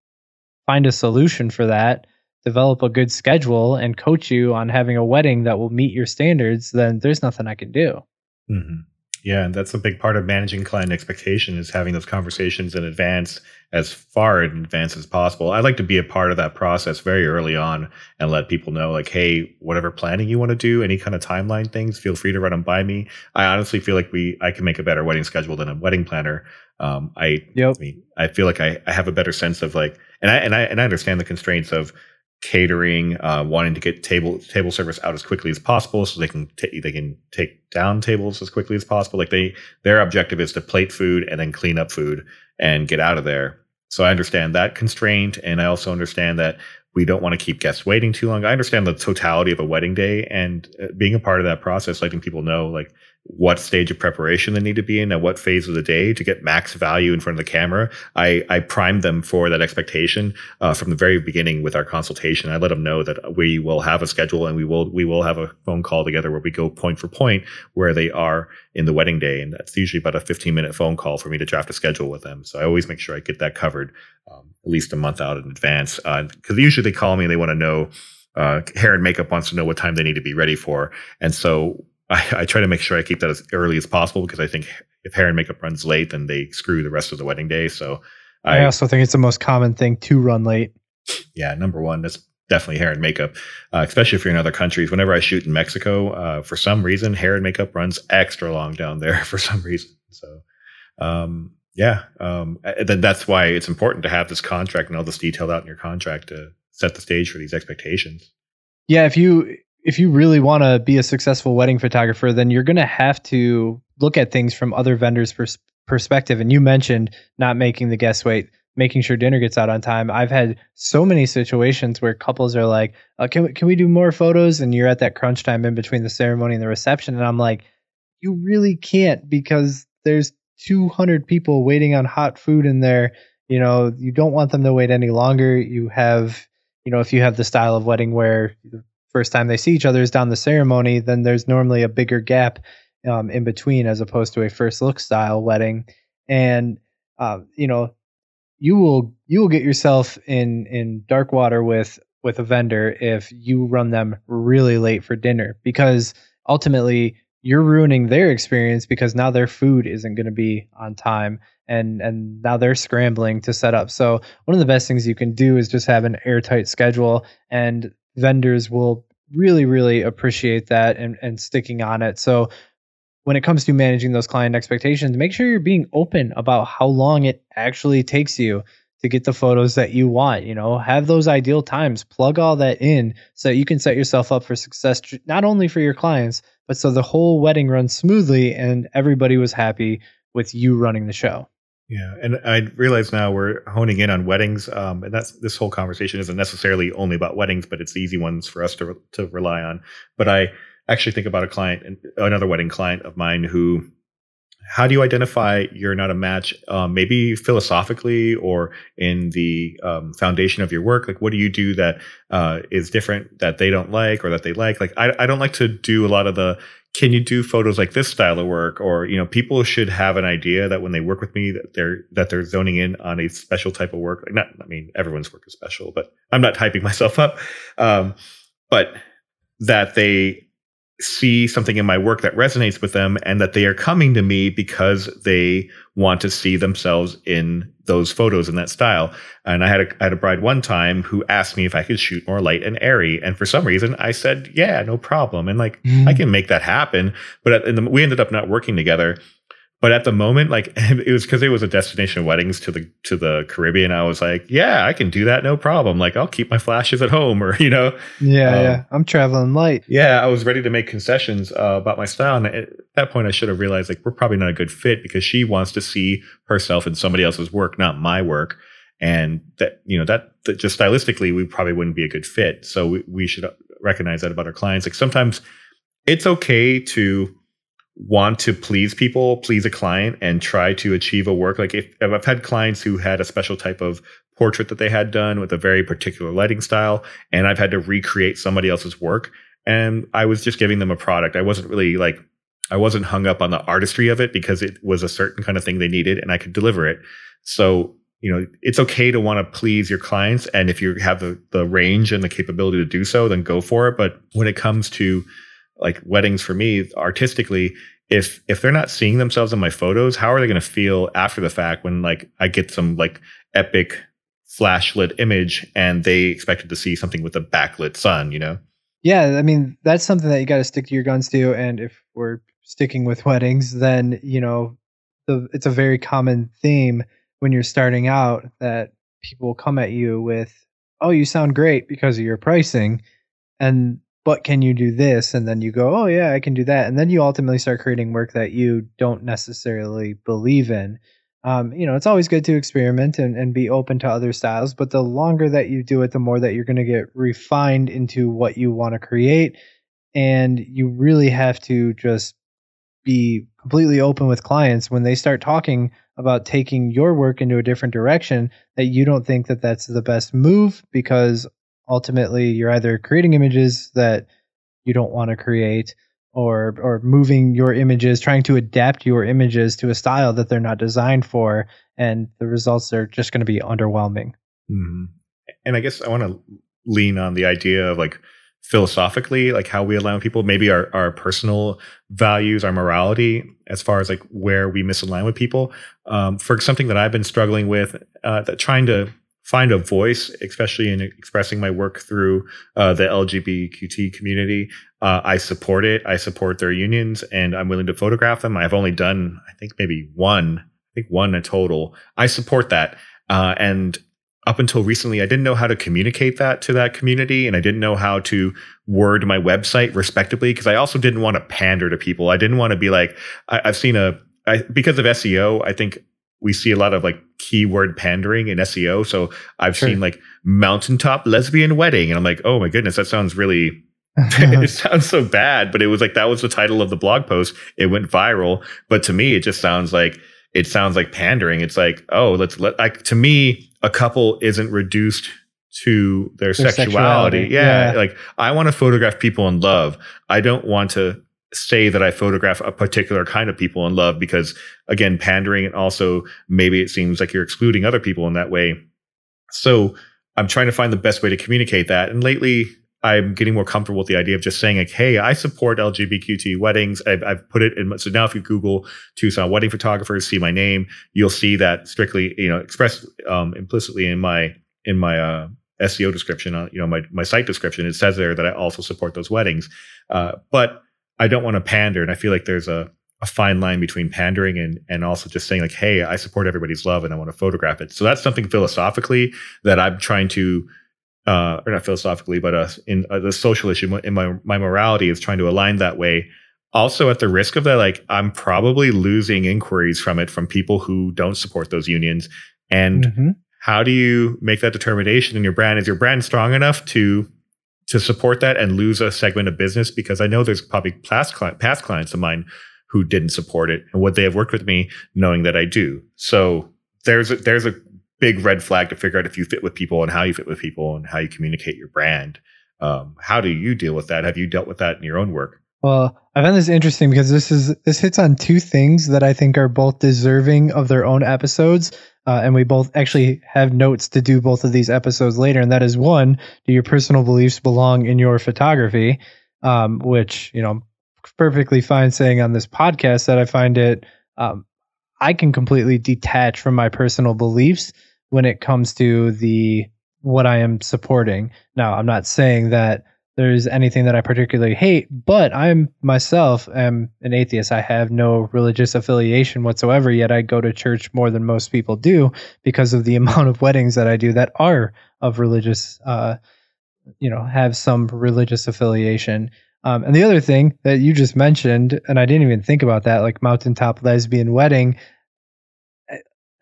find a solution for that, develop a good schedule, and coach you on having a wedding that will meet your standards, then there's nothing I can do. Mm-hmm. Yeah, and that's a big part of managing client expectation is having those conversations in advance, as far in advance as possible. I like to be a part of that process very early on and let people know, like, hey, whatever planning you want to do, any kind of timeline things, feel free to run them by me. I honestly feel like we, I can make a better wedding schedule than a wedding planner. Um, I, yep. I mean, I feel like I, I have a better sense of like, and I and I and I understand the constraints of catering, uh, wanting to get table table service out as quickly as possible, so they can t- they can take down tables as quickly as possible. Like they their objective is to plate food and then clean up food and get out of there. So I understand that constraint, and I also understand that we don't want to keep guests waiting too long. I understand the totality of a wedding day and uh, being a part of that process, letting people know like what stage of preparation they need to be in at what phase of the day to get max value in front of the camera. I, I primed them for that expectation uh, from the very beginning with our consultation. I let them know that we will have a schedule and we will we will have a phone call together where we go point for point where they are in the wedding day, and that's usually about a 15 minute phone call for me to draft a schedule with them. So I always make sure I get that covered um, at least a month out in advance because uh, usually they call me and they want to know. Uh, hair and makeup wants to know what time they need to be ready for. And so I, I, try to make sure I keep that as early as possible because I think if hair and makeup runs late, then they screw the rest of the wedding day. So I, I also think it's the most common thing to run late. Yeah, number one, that's definitely hair and makeup, uh, especially if you're in other countries. Whenever I shoot in Mexico, uh, for some reason, hair and makeup runs extra long down there for some reason. So, um, yeah, um, then that's why it's important to have this contract and all this detailed out in your contract to set the stage for these expectations. Yeah, if you if you really want to be a successful wedding photographer, then you're going to have to look at things from other vendors' pers- perspective. And you mentioned not making the guests wait, making sure dinner gets out on time. I've had so many situations where couples are like, uh, "Can we, can we do more photos?" And you're at that crunch time in between the ceremony and the reception, and I'm like, "You really can't because there's 200 people waiting on hot food in there. You know, you don't want them to wait any longer. You have." You know, if you have the style of wedding where first time they see each other is down the ceremony, then there's normally a bigger gap um, in between as opposed to a first look style wedding. And uh, you know, you will you will get yourself in in dark water with with a vendor if you run them really late for dinner because ultimately you're ruining their experience because now their food isn't going to be on time and and now they're scrambling to set up. So one of the best things you can do is just have an airtight schedule and vendors will really, really appreciate that and, and sticking on it. So when it comes to managing those client expectations, make sure you're being open about how long it actually takes you to get the photos that you want. You know, have those ideal times, plug all that in so that you can set yourself up for success, not only for your clients, but so the whole wedding runs smoothly and everybody was happy with you running the show. Yeah, and I realize now we're honing in on weddings, um, and that's this whole conversation isn't necessarily only about weddings, but it's the easy ones for us to to rely on. But I actually think about a client, another wedding client of mine, who how do you identify you're not a match um, maybe philosophically or in the um, foundation of your work like what do you do that uh, is different that they don't like or that they like like I, I don't like to do a lot of the can you do photos like this style of work? Or you know people should have an idea that when they work with me that they're that they're zoning in on a special type of work. Like not i mean everyone's work is special but i'm not hyping myself up. Um, but that they see something in my work that resonates with them and that they are coming to me because they want to see themselves in those photos in that style. And I had a, I had a bride one time who asked me if I could shoot more light and airy. And for some reason I said, yeah, no problem. And like, mm. I can make that happen. But the, we ended up not working together but at the moment, like it was because it was a destination weddings to the to the Caribbean. I was like, yeah, I can do that, no problem. Like I'll keep my flashes at home, or you know, yeah, um, yeah. I'm traveling light. Yeah, I was ready to make concessions uh, about my style, and at that point, I should have realized like we're probably not a good fit because she wants to see herself in somebody else's work, not my work, and that you know that, that just stylistically we probably wouldn't be a good fit. So we, we should recognize that about our clients. Like sometimes it's okay to want to please people, please a client, and try to achieve a work. Like if, if, I've had clients who had a special type of portrait that they had done with a very particular lighting style, and I've had to recreate somebody else's work, and I was just giving them a product. I wasn't really like I wasn't hung up on the artistry of it because it was a certain kind of thing they needed, and I could deliver it. So you know it's okay to want to please your clients and if you have the, the range and the capability to do so then go for it but when it comes to like weddings for me artistically if if they're not seeing themselves in my photos how are they going to feel after the fact when like i get some like epic flash lit image and they expected to see something with a backlit sun you know? Yeah i mean that's something that you got to stick to your guns to and if we're sticking with weddings then you know the, it's a very common theme when you're starting out that people come at you with oh you sound great because of your pricing and but can you do this? And then you go oh yeah i can do that. And then you ultimately start creating work that you don't necessarily believe in. Um, you know it's always good to experiment and, and be open to other styles but the longer that you do it the more that you're going to get refined into what you want to create. And you really have to just be completely open with clients when they start talking about taking your work into a different direction that you don't think that that's the best move because ultimately you're either creating images that you don't want to create or or moving your images trying to adapt your images to a style that they're not designed for and the results are just going to be underwhelming mm-hmm. and i guess i want to lean on the idea of like philosophically like how we allow people maybe our, our personal values our morality as far as like where we misalign with people um, for something that i've been struggling with uh, that trying to find a voice, especially in expressing my work through uh, the LGBTQT community. Uh, I support it. I support their unions, and I'm willing to photograph them. I've only done, I think, maybe one. I think one a total. I support that, uh, and up until recently, I didn't know how to communicate that to that community, and I didn't know how to word my website respectably because I also didn't want to pander to people. I didn't want to be like I, I've seen a I, because of SEO. I think we see a lot of like keyword pandering in SEO. So I've sure. seen like mountaintop lesbian wedding, and I'm like, oh my goodness, that sounds really. it sounds so bad, but it was like that was the title of the blog post. It went viral, but to me, it just sounds like it sounds like pandering. It's like, oh, let's let like to me, a couple isn't reduced to their, their sexuality. sexuality. Yeah, yeah. Like I want to photograph people in love. I don't want to say that I photograph a particular kind of people in love because again, pandering and also maybe it seems like you're excluding other people in that way. So I'm trying to find the best way to communicate that. And lately I'm getting more comfortable with the idea of just saying like, Hey, I support LGBTQ weddings. I've, I've put it in. So now if you Google Tucson wedding photographers, see my name, you'll see that strictly, you know, expressed um, implicitly in my, in my, uh, SEO description on, you know, my, my site description, it says there that I also support those weddings. Uh, but I don't want to pander. And I feel like there's a, a fine line between pandering and and also just saying like, hey, I support everybody's love and I want to photograph it. So that's something philosophically that I'm trying to uh, or not philosophically, but uh, in uh, the social issue in my my morality is trying to align that way. Also, at the risk of that, like I'm probably losing inquiries from it from people who don't support those unions. And mm-hmm. how do you make that determination in your brand? Is your brand strong enough to to support that and lose a segment of business? Because I know there's probably past past clients of mine who didn't support it, and would they have worked with me knowing that I do? So there's a, there's a big red flag to figure out if you fit with people and how you fit with people and how you communicate your brand. Um, how do you deal with that? Have you dealt with that in your own work? Well, I find this interesting because this is this hits on two things that I think are both deserving of their own episodes, uh, and we both actually have notes to do both of these episodes later. And that is one: Do your personal beliefs belong in your photography? Um, which you know, perfectly fine saying on this podcast that I find it. Um, I can completely detach from my personal beliefs when it comes to the what I am supporting. Now, I'm not saying that there's anything that I particularly hate, but I'm myself am an atheist. I have no religious affiliation whatsoever, yet I go to church more than most people do because of the amount of weddings that I do that are of religious uh, you know, have some religious affiliation. Um, and the other thing that you just mentioned, and I didn't even think about that, like mountaintop lesbian wedding,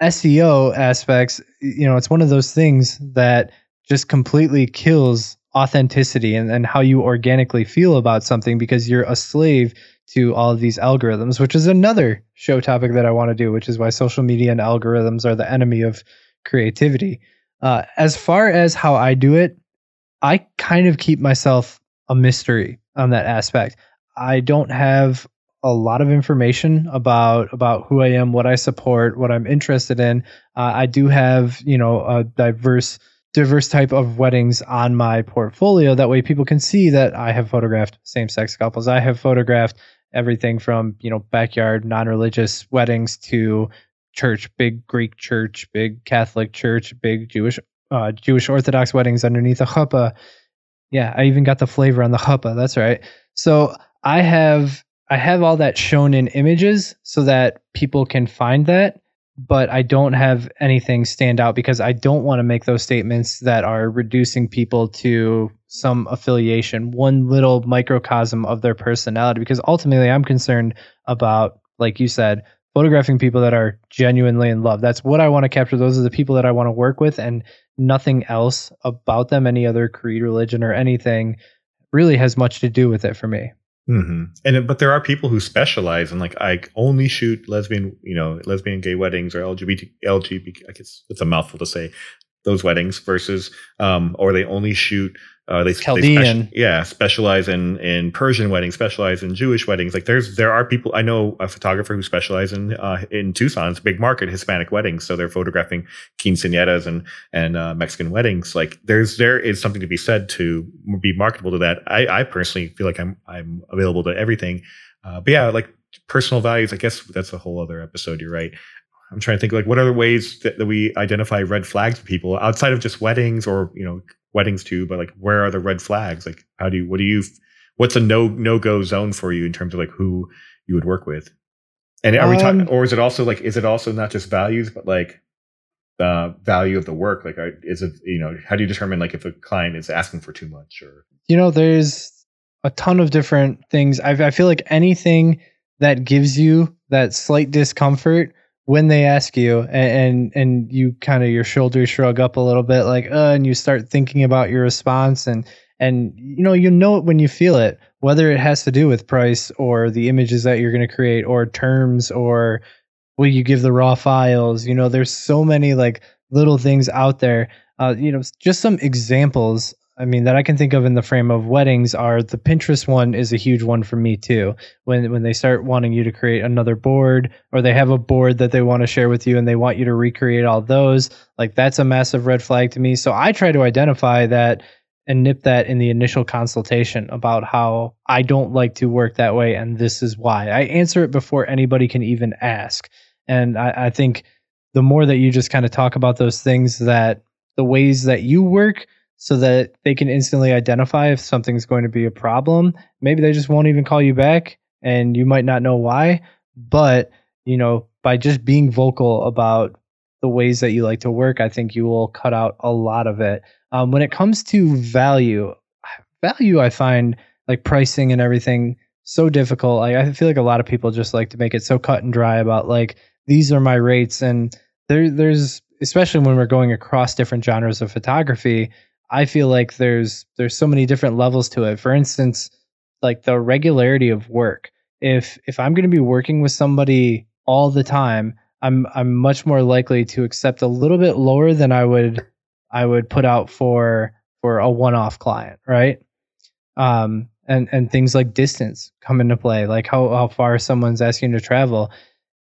SEO aspects, you know, it's one of those things that just completely kills authenticity and, and how you organically feel about something because you're a slave to all of these algorithms, which is another show topic that I want to do, which is why social media and algorithms are the enemy of creativity. Uh, as far as how I do it, I kind of keep myself a mystery on that aspect. I don't have a lot of information about about who I am, what I support, what I'm interested in. Uh, I do have you know a diverse diverse type of weddings on my portfolio. That way, people can see that I have photographed same sex couples. I have photographed everything from you know backyard non-religious weddings to church, big Greek church, big Catholic church, big Jewish uh, Jewish Orthodox weddings underneath a chuppah. Yeah, I even got the flavor on the chuppah. That's right. So I have I have all that shown in images so that people can find that, but I don't have anything stand out because I don't want to make those statements that are reducing people to some affiliation, one little microcosm of their personality. Because ultimately, I'm concerned about, like you said, photographing people that are genuinely in love. That's what I want to capture. Those are the people that I want to work with, and nothing else about them, any other creed, religion, or anything really has much to do with it for me. Mm-hmm. And but there are people who specialize in like I only shoot lesbian, you know, lesbian gay weddings or LGBT LGBT. I guess it's a mouthful to say those weddings versus, um, or they only shoot uh, they, Chaldean. They speci- yeah, specialize in in Persian weddings, specialize in Jewish weddings. Like there's there are people I know a photographer who specializes in uh, in Tucson's big market Hispanic weddings. So they're photographing quinceañeras and and uh, Mexican weddings. Like there's there is something to be said to be marketable to that. I, I personally feel like I'm I'm available to everything. Uh, but yeah, like personal values. I guess that's a whole other episode. You're right. I'm trying to think like what other ways that, that we identify red flags for people outside of just weddings or you know weddings too, but like where are the red flags? Like how do you what do you what's a no no go zone for you in terms of like who you would work with? And are um, we talking or is it also like is it also not just values but like the value of the work? Like is it you know how do you determine like if a client is asking for too much or you know there's a ton of different things. I, I feel like anything that gives you that slight discomfort when they ask you and and, and you kind of your shoulders shrug up a little bit like uh and you start thinking about your response and and you know you know it when you feel it whether it has to do with price or the images that you're going to create or terms or will you give the raw files you know there's so many like little things out there. Uh, you know just some examples I mean, that I can think of in the frame of weddings are the Pinterest one is a huge one for me too. When when they start wanting you to create another board, or they have a board that they want to share with you, and they want you to recreate all those, like that's a massive red flag to me. So I try to identify that and nip that in the initial consultation about how I don't like to work that way, and this is why. I answer it before anybody can even ask, and I, I think the more that you just kind of talk about those things that the ways that you work so that they can instantly identify if something's going to be a problem. Maybe they just won't even call you back and you might not know why, but you know, by just being vocal about the ways that you like to work, I think you will cut out a lot of it. Um, when it comes to value, value, I find like pricing and everything so difficult. Like, I feel like a lot of people just like to make it so cut and dry about like these are my rates, and there there's especially when we're going across different genres of photography. I feel like there's there's so many different levels to it. For instance, like the regularity of work. If if I'm going to be working with somebody all the time, I'm I'm much more likely to accept a little bit lower than I would I would put out for for a one-off client, right? Um, and and things like distance come into play, like how how far someone's asking to travel.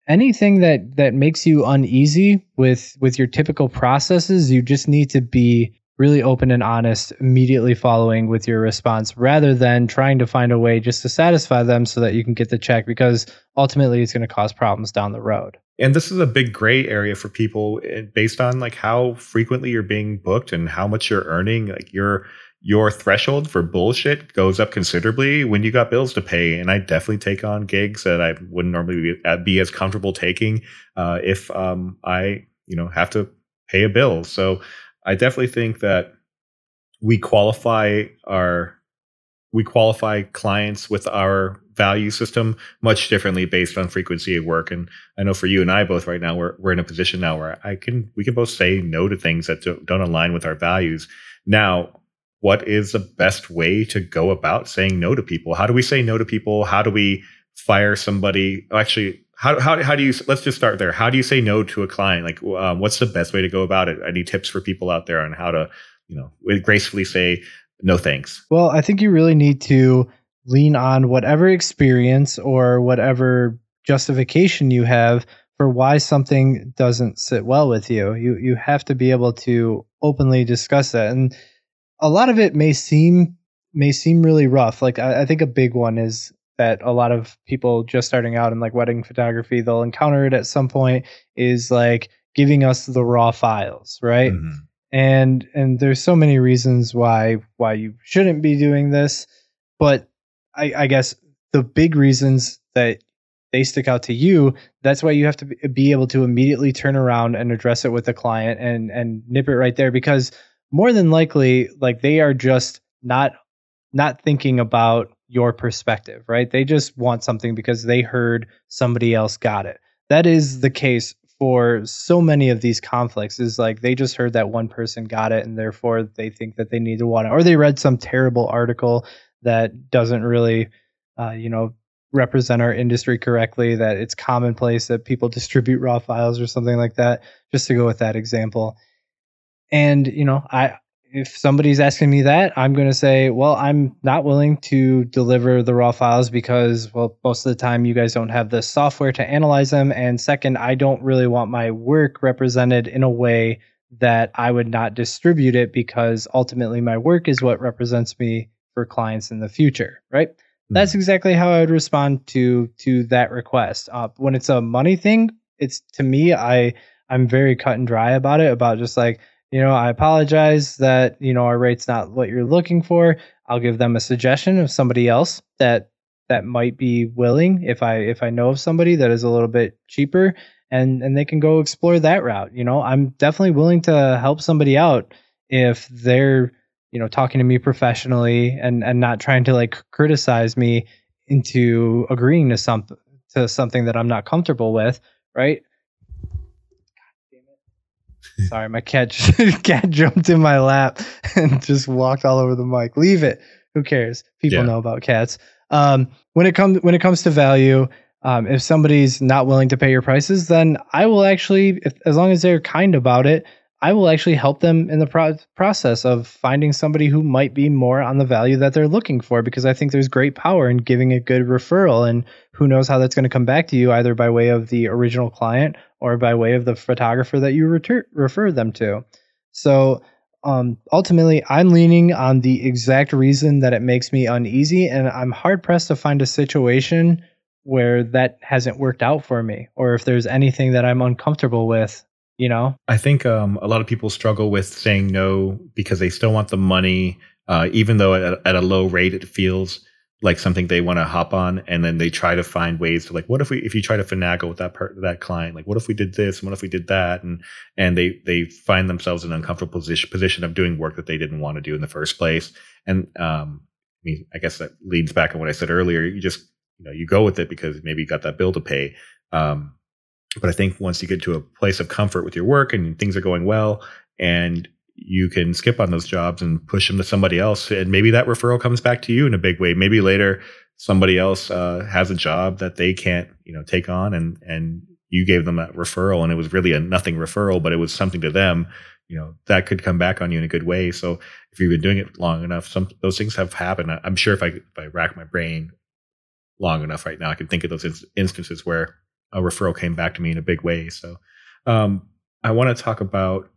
Anything that that makes you uneasy with with your typical processes, you just need to be really open and honest immediately following with your response rather than trying to find a way just to satisfy them so that you can get the check because ultimately it's going to cause problems down the road. And this is a big gray area for people eh, based on like how frequently you're being booked and how much you're earning. Like your your threshold for bullshit goes up considerably when you got bills to pay and i definitely take on gigs that i wouldn't normally be, uh, be as comfortable taking uh, if um, i you know have to pay a bill. So I definitely think that we qualify our we qualify clients with our value system much differently based on frequency of work. And I know for you and I both right now, we're, we're in a position now where I can, we can both say no to things that don't, align with our values. Now, what is the best way to go about saying no to people? How do we say no to people? How do we fire somebody? Actually, how, how, how do you let's just start there. How do you say no to a client? Like um, what's the best way to go about it? Any tips for people out there on how to you know gracefully say no thanks? Well i think you really need to lean on whatever experience or whatever justification you have for why something doesn't sit well with you. You you have to be able to openly discuss that. And a lot of it may seem may seem really rough. Like I, I think a big one is that a lot of people just starting out in like wedding photography they'll encounter it at some point is like giving us the raw files right mm-hmm. and and there's so many reasons why why you shouldn't be doing this but i i guess the big reasons that they stick out to you that's why you have to be able to immediately turn around and address it with the client and and nip it right there because more than likely like they are just not not thinking about your perspective, right? They just want something because they heard somebody else got it. That is the case for so many of these conflicts is like they just heard that one person got it and therefore they think that they need to want it or they read some terrible article that doesn't really uh, you know represent our industry correctly that it's commonplace that people distribute raw files or something like that just to go with that example and you know i if somebody's asking me that, I'm going to say, well, I'm not willing to deliver the raw files because, well, most of the time you guys don't have the software to analyze them. And second, I don't really want my work represented in a way that I would not distribute it because ultimately my work is what represents me for clients in the future, right? Mm-hmm. That's exactly how I would respond to to that request. Uh, when it's a money thing, it's to me, I I'm very cut and dry about it. About just like you know, I apologize that, you know, our rate's not what you're looking for. I'll give them a suggestion of somebody else that that might be willing if I if I know of somebody that is a little bit cheaper and and they can go explore that route. You know, I'm definitely willing to help somebody out if they're, you know, talking to me professionally and and not trying to like criticize me into agreeing to something to something that I'm not comfortable with, right? Sorry, my cat just, cat jumped in my lap and just walked all over the mic. Leave it. Who cares? People yeah. know about cats. Um, when it comes when it comes to value, um, if somebody's not willing to pay your prices, then I will actually, if, as long as they're kind about it, I will actually help them in the pro- process of finding somebody who might be more on the value that they're looking for because I think there's great power in giving a good referral and who knows how that's going to come back to you either by way of the original client or by way of the photographer that you refer, refer them to. So um, ultimately, I'm leaning on the exact reason that it makes me uneasy, and I'm hard pressed to find a situation where that hasn't worked out for me, or if there's anything that I'm uncomfortable with. You know, I think um, a lot of people struggle with saying no because they still want the money, uh, even though at, at a low rate it feels like something they want to hop on and then they try to find ways to like what if we if you try to finagle with that part that client like what if we did this and what if we did that? And and they they find themselves in an uncomfortable position position of doing work that they didn't want to do in the first place. And um I mean I guess that leads back on what I said earlier you just you know you go with it because maybe you got that bill to pay. Um but I think once you get to a place of comfort with your work and things are going well and you can skip on those jobs and push them to somebody else and maybe that referral comes back to you in a big way. Maybe later somebody else uh, has a job that they can't you know take on and and you gave them that referral and it was really a nothing referral but it was something to them you know that could come back on you in a good way. So if you've been doing it long enough some those things have happened. I'm sure if i if i rack my brain long enough right now i can think of those instances where a referral came back to me in a big way so um, i want to talk about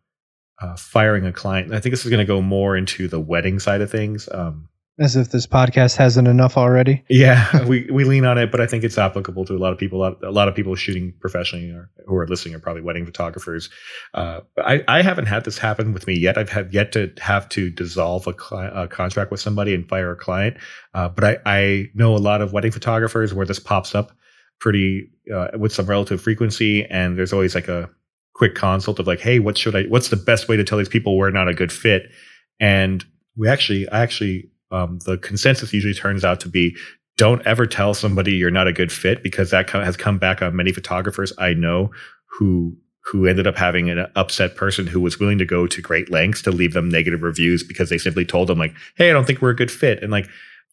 uh, firing a client. And I think this is going to go more into the wedding side of things. Um, As if this podcast hasn't enough already. Yeah, we, we lean on it, but I think it's applicable to a lot of people. A lot, a lot of people shooting professionally or who are listening are probably wedding photographers. Uh, I, I haven't had this happen with me yet. I've had yet to have to dissolve a, cli- a contract with somebody and fire a client. Uh, but I, I know a lot of wedding photographers where this pops up pretty uh, with some relative frequency, and there's always like a quick consult of like, hey, what should I? What's the best way to tell these people we're not a good fit? And we actually, I actually, um, the consensus usually turns out to be don't ever tell somebody you're not a good fit because that has come back on many photographers I know who who ended up having an upset person who was willing to go to great lengths to leave them negative reviews because they simply told them like, "Hey, I don't think we're a good fit," and like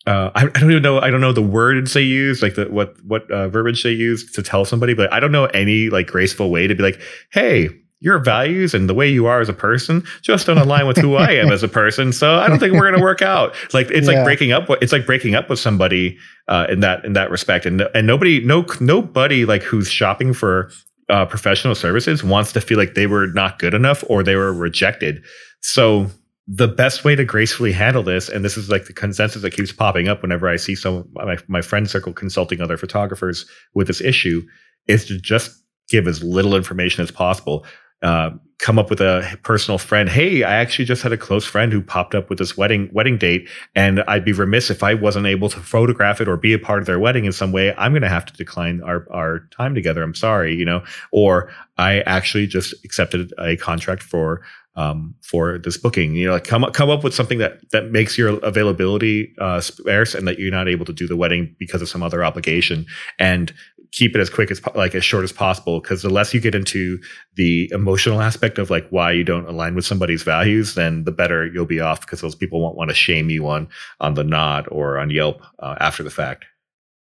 uh, I, I, don't even know. I don't know the words they use, like the what what uh, verbiage they use to tell somebody, but I don't know any like graceful way to be like, "Hey, your values and the way you are as a person just don't align with who I am as a person. So I don't think we're going to work out. Like it's yeah. like breaking up. It's like breaking up with somebody uh, in that in that respect. And and nobody, no nobody like who's shopping for uh, professional services wants to feel like they were not good enough or they were rejected. So the best way to gracefully handle this, and this is like the consensus that keeps popping up whenever I see some my, my friend circle consulting other photographers with this issue, is to just give as little information as possible. Uh, come up with a personal friend. Hey, I actually just had a close friend who popped up with this wedding wedding date, and I'd be remiss if I wasn't able to photograph it or be a part of their wedding in some way. I'm going to have to decline our our time together. I'm sorry, you know. Or I actually just accepted a contract for um, for this booking. You know, like come up, come up with something that that makes your availability uh, sparse and that you're not able to do the wedding because of some other obligation, and keep it as quick as like as short as possible. Because the less you get into the emotional aspect of like why you don't align with somebody's values, then the better you'll be off. Because those people won't want to shame you on on the Knot or on Yelp uh, after the fact.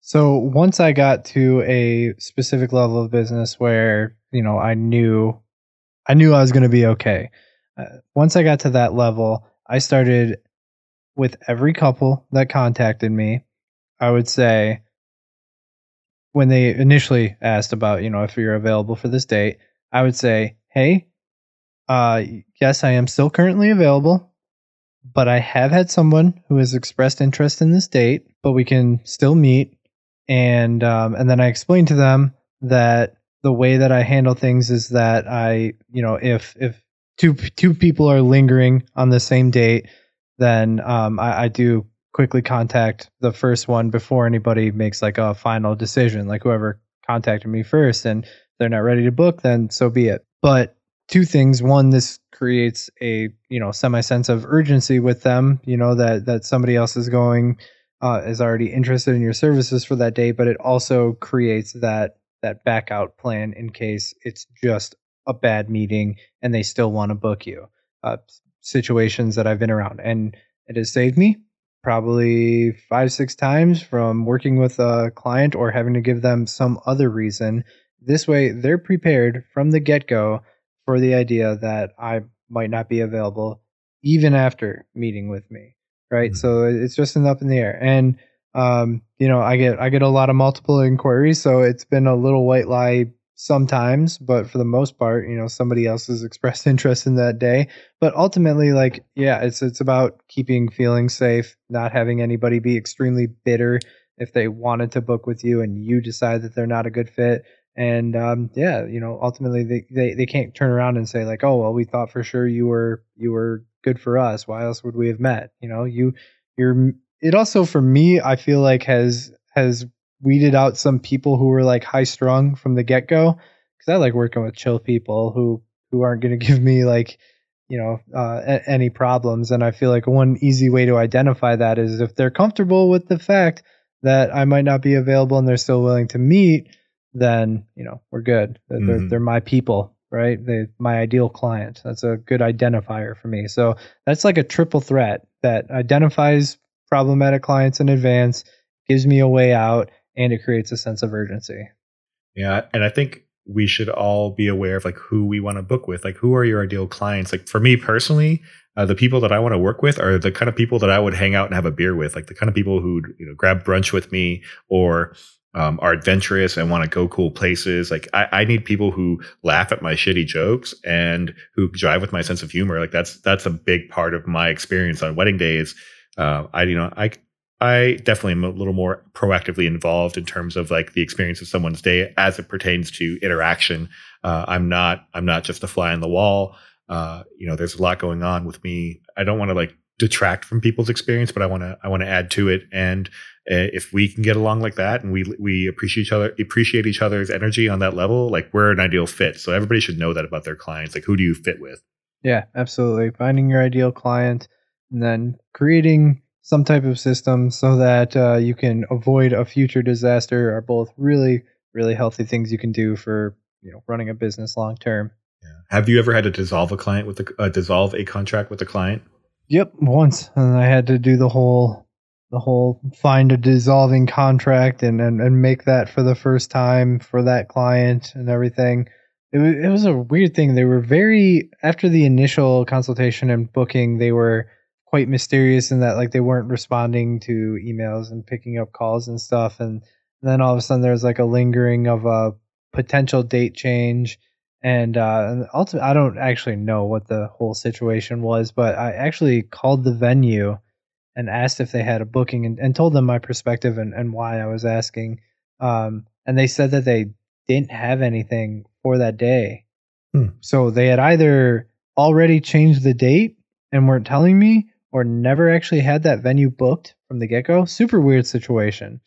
So once I got to a specific level of business where you know I knew I knew I was going to be okay uh, once I got to that level, I started with every couple that contacted me. I would say when they initially asked about, you know, if you're available for this date, I would say, "Hey, uh, yes, I am still currently available, but I have had someone who has expressed interest in this date, but we can still meet." And um, and then I explained to them that the way that I handle things is that I, you know, if if two two people are lingering on the same date, then um, I, I do quickly contact the first one before anybody makes like a final decision. Like whoever contacted me first, and they're not ready to book, then so be it. But two things: one, this creates a you know semi sense of urgency with them. You know that that somebody else is going uh, is already interested in your services for that day, but it also creates that that back out plan in case it's just a bad meeting and they still want to book you. Uh, situations that I've been around, and it has saved me probably five six times from working with a client or having to give them some other reason. This way, they're prepared from the get go for the idea that I might not be available even after meeting with me. Right. Mm-hmm. So it's just an up in the air. And um, you know, I get I get a lot of multiple inquiries, so it's been a little white lie sometimes, but for the most part, you know, somebody else has expressed interest in that day. But ultimately, like, yeah, it's it's about keeping feeling safe, not having anybody be extremely bitter if they wanted to book with you and you decide that they're not a good fit. And um, yeah, you know, ultimately they, they, they can't turn around and say like, oh well, we thought for sure you were you were good for us. Why else would we have met? You know, you you're it also for me, I feel like has has weeded out some people who were like high strung from the get go. Because I like working with chill people who who aren't going to give me like you know uh, a- any problems. And I feel like one easy way to identify that is if they're comfortable with the fact that I might not be available and they're still willing to meet, then you know we're good. They're Mhm. they're my people, right? They my ideal client. That's a good identifier for me. So that's like a triple threat that identifies problematic clients in advance, gives me a way out, and it creates a sense of urgency. Yeah, and I think we should all be aware of like who we want to book with. Like, who are your ideal clients? Like for me personally, uh, the people that I want to work with are the kind of people that I would hang out and have a beer with. Like the kind of people who you know grab brunch with me or um, are adventurous and want to go cool places. Like I, I need people who laugh at my shitty jokes and who drive with my sense of humor. Like that's that's a big part of my experience on wedding days. Uh, I you know I I definitely am a little more proactively involved in terms of like the experience of someone's day as it pertains to interaction. Uh, I'm not I'm not just a fly on the wall. Uh, you know, there's a lot going on with me. I don't want to like detract from people's experience, but I want to I want to add to it. And uh, if we can get along like that, and we we appreciate each other appreciate each other's energy on that level, like we're an ideal fit. So everybody should know that about their clients. Like, who do you fit with? Yeah, absolutely. Finding your ideal client and then creating some type of system so that uh, you can avoid a future disaster are both really, really healthy things you can do for you know running a business long term. Have you ever had to dissolve a client with a uh, dissolve a contract with a client? Yep, once, and I had to do the whole, the whole find a dissolving contract and and, and make that for the first time for that client and everything. It was, it was a weird thing. They were very after the initial consultation and booking, they were quite mysterious in that like they weren't responding to emails and picking up calls and stuff. And then all of a sudden, there was like a lingering of a potential date change and uh and ultimately i don't actually know what the whole situation was but i actually called the venue and asked if they had a booking and, and told them my perspective and, and why i was asking um and they said that they didn't have anything for that day Hmm. so they had either already changed the date and weren't telling me or never actually had that venue booked from the get-go super weird situation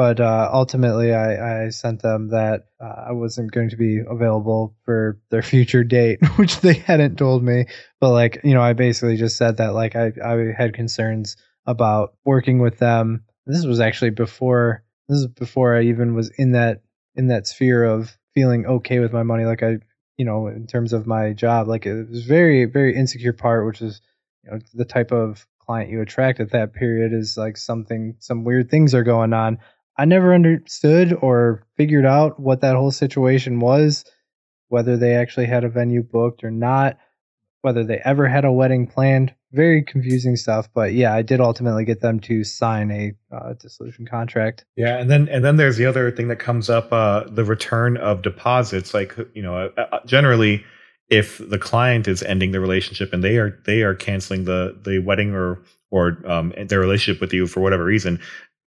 but uh, ultimately I, I sent them that uh, I wasn't going to be available for their future date, which they hadn't told me. But like you know, I basically just said that like I I had concerns about working with them. This was actually before this is before I even was in that in that sphere of feeling okay with my money. Like I you know in terms of my job, like it was very very insecure part, which is you know the type of client you attract at that period is like something some weird things are going on I never understood or figured out what that whole situation was, whether they actually had a venue booked or not, whether they ever had a wedding planned. Very confusing stuff, but yeah, I did ultimately get them to sign a uh, dissolution contract. Yeah, and then and then there's the other thing that comes up: uh, the return of deposits. Like you know, uh, uh, generally, if the client is ending the relationship and they are they are canceling the the wedding or or um, their relationship with you for whatever reason,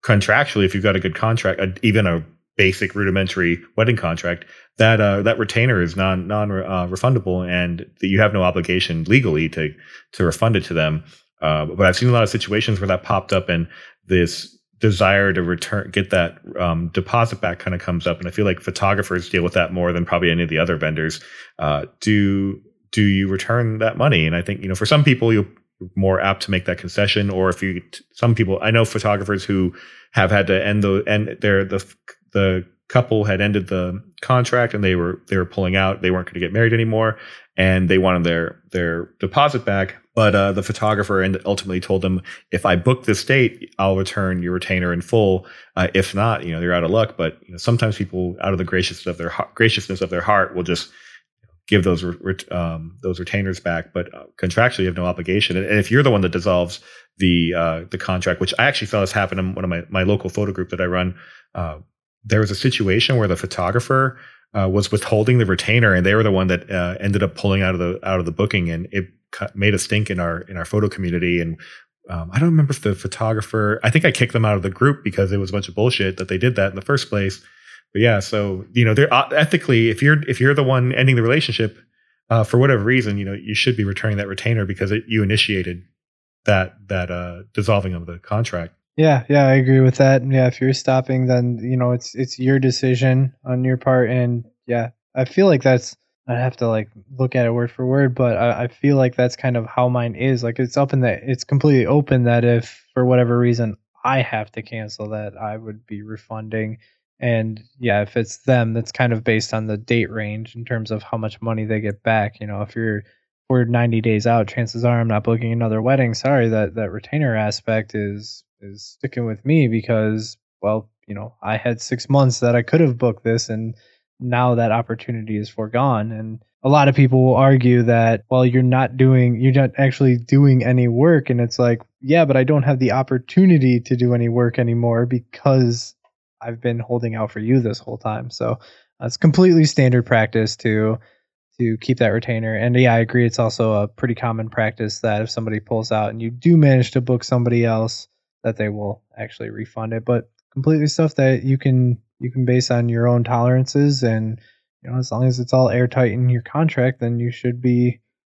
contractually, if you've got a good contract, uh, even a basic rudimentary wedding contract, that uh, that retainer is non non uh, refundable, and that you have no obligation legally to to refund it to them. Uh, but I've seen a lot of situations where that popped up, and this desire to return get that um, deposit back kind of comes up, and I feel like photographers deal with that more than probably any of the other vendors. Uh, do do you return that money? And I think you know for some people you're more apt to make that concession or if you some people i know photographers who have had to end the end their the the couple had ended the contract and they were they were pulling out. They weren't going to get married anymore and they wanted their their deposit back. But uh, the photographer and ultimately told them if i book this date i'll return your retainer in full. Uh, if not you know they're out of luck. But you know sometimes people out of the graciousness of their graciousness of their heart will just give those um, those retainers back, but uh, contractually you have no obligation. And if you're the one that dissolves the uh, the contract, which I actually saw this happen in one of my my local photo group that I run, uh, there was a situation where the photographer uh, was withholding the retainer, and they were the one that uh, ended up pulling out of the out of the booking, and it made a stink in our in our photo community. And um, I don't remember if the photographer, I think I kicked them out of the group because it was a bunch of bullshit that they did that in the first place but yeah, so you know, they're uh, ethically, if you're if you're the one ending the relationship uh, for whatever reason, you know, you should be returning that retainer because it, you initiated that that uh, dissolving of the contract. Yeah, yeah, I agree with that. Yeah, if you're stopping, then you know it's it's your decision on your part, and yeah, I feel like that's I'd have to like look at it word for word, but I, I feel like that's kind of how mine is. Like it's up in that it's completely open that if for whatever reason I have to cancel that, I would be refunding. And yeah, if it's them, that's kind of based on the date range in terms of how much money they get back. You know, if you're we're 90 days out, chances are I'm not booking another wedding. Sorry, that that retainer aspect is is sticking with me because well, you know, I had 6 months that I could have booked this and now that opportunity is foregone. And a lot of people will argue that well you're not doing you're not actually doing any work. And it's like yeah but i don't have the opportunity to do any work anymore because i've been holding out for you this whole time. So uh, it's completely standard practice to to keep that retainer. And yeah i agree it's also a pretty common practice that if somebody pulls out and you do manage to book somebody else that they will actually refund it but completely stuff that you can you can base on your own tolerances and you know as long as it's all airtight in your contract then you should be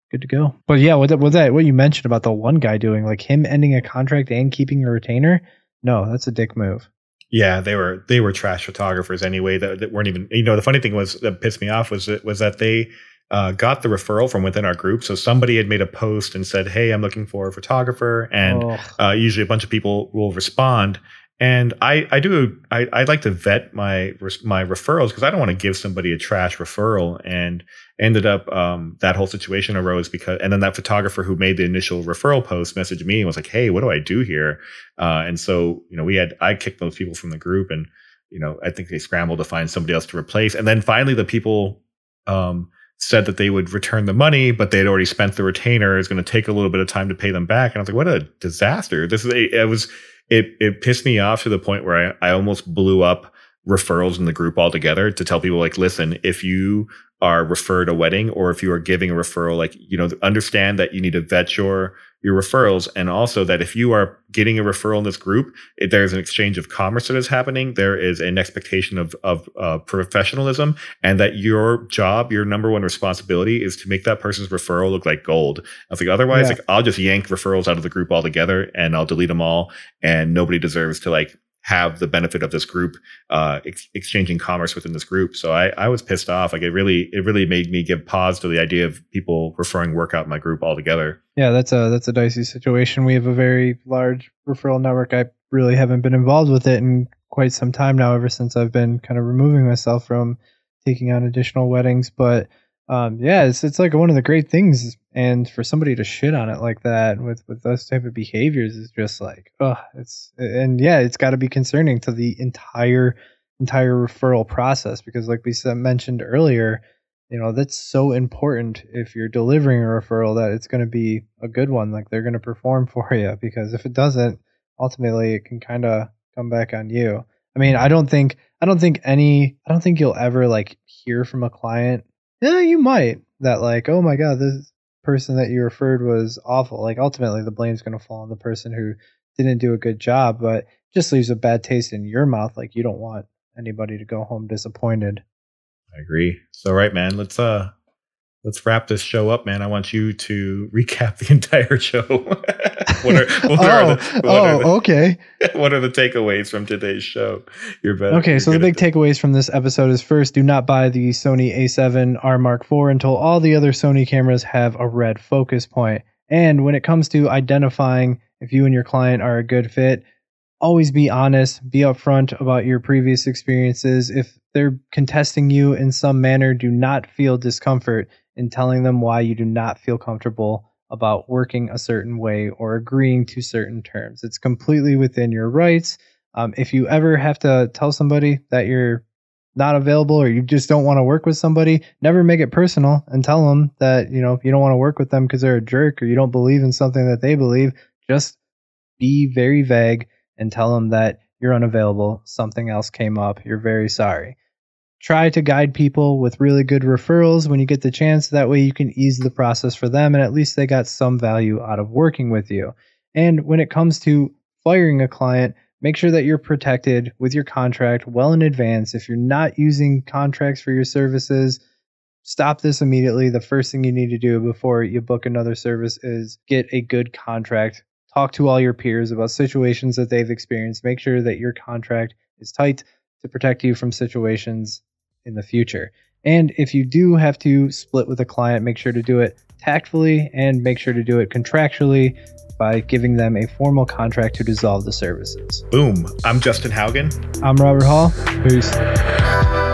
good to go. But yeah with that what that what you mentioned about the one guy doing like him ending a contract and keeping a retainer no that's a dick move. Yeah they were they were trash photographers anyway that, that weren't even you know the funny thing was that pissed me off was that, was that they uh, got the referral from within our group. So somebody had made a post and said, "Hey, I'm looking for a photographer," and oh. uh, usually a bunch of people will respond. And I, I do, I, I like to vet my, my referrals because I don't want to give somebody a trash referral. And ended up, um, that whole situation arose because, and then that photographer who made the initial referral post messaged me and was like, Hey, what do I do here? Uh, and so, you know, we had, I kicked those people from the group and, you know, I think they scrambled to find somebody else to replace. And then finally the people, um, said that they would return the money, but they had already spent the retainer. It's going to take a little bit of time to pay them back. And I was like, what a disaster. This is it was, it it pissed me off to the point where I, I almost blew up referrals in the group altogether to tell people like listen if you are referred a wedding or if you are giving a referral like you know understand that you need to vet your your referrals and also that if you are getting a referral in this group if there's an exchange of commerce that is happening there is an expectation of of uh, professionalism and that your job your number one responsibility is to make that person's referral look like gold i think otherwise yeah. like i'll just yank referrals out of the group altogether and i'll delete them all and nobody deserves to like have the benefit of this group uh, ex- exchanging commerce within this group. So I, I was pissed off. Like it really, it really made me give pause to the idea of people referring work out my group altogether. Yeah, that's a that's a dicey situation. We have a very large referral network. I really haven't been involved with it in quite some time now. Ever since I've been kind of removing myself from taking on additional weddings, but um, yeah, it's it's like one of the great things, and for somebody to shit on it like that with with those type of behaviors is just like, oh, it's and yeah, it's got to be concerning to the entire entire referral process because, like we mentioned earlier, you know that's so important if you're delivering a referral that it's going to be a good one, like they're going to perform for you because if it doesn't, ultimately it can kind of come back on you. I mean, I don't think I don't think any I don't think you'll ever like hear from a client yeah, you might. That like, oh my god, this person that you referred was awful. Like ultimately, the blame's going to fall on the person who didn't do a good job, but just leaves a bad taste in your mouth. Like you don't want anybody to go home disappointed. I agree. So right, man, let's uh let's wrap this show up, man. I want you to recap the entire show. what are, what oh, are the, what oh, are the, okay. What are the takeaways from today's show? You're better. Okay, you're so the big takeaways from this episode is first, do not buy the Sony A7 R Mark IV until all the other Sony cameras have a red focus point. And when it comes to identifying if you and your client are a good fit, always be honest, be upfront about your previous experiences. If they're contesting you in some manner, do not feel discomfort in telling them why you do not feel comfortable about working a certain way or agreeing to certain terms. It's completely within your rights. Um, if you ever have to tell somebody that you're not available or you just don't want to work with somebody, never make it personal and tell them that you know you don't want to work with them because they're a jerk or you don't believe in something that they believe. Just be very vague and tell them that you're unavailable. Something else came up. You're very sorry try to guide people with really good referrals when you get the chance. That way you can ease the process for them and at least they got some value out of working with you. And when it comes to firing a client, make sure that you're protected with your contract well in advance. If you're not using contracts for your services, stop this immediately. The first thing you need to do before you book another service is get a good contract talk to all your peers about situations that they've experienced. Make sure that your contract is tight to protect you from situations in the future. And if you do have to split with a client, make sure to do it tactfully and make sure to do it contractually by giving them a formal contract to dissolve the services. Boom. I'm Justin Haugen. I'm Robert Hall. Peace.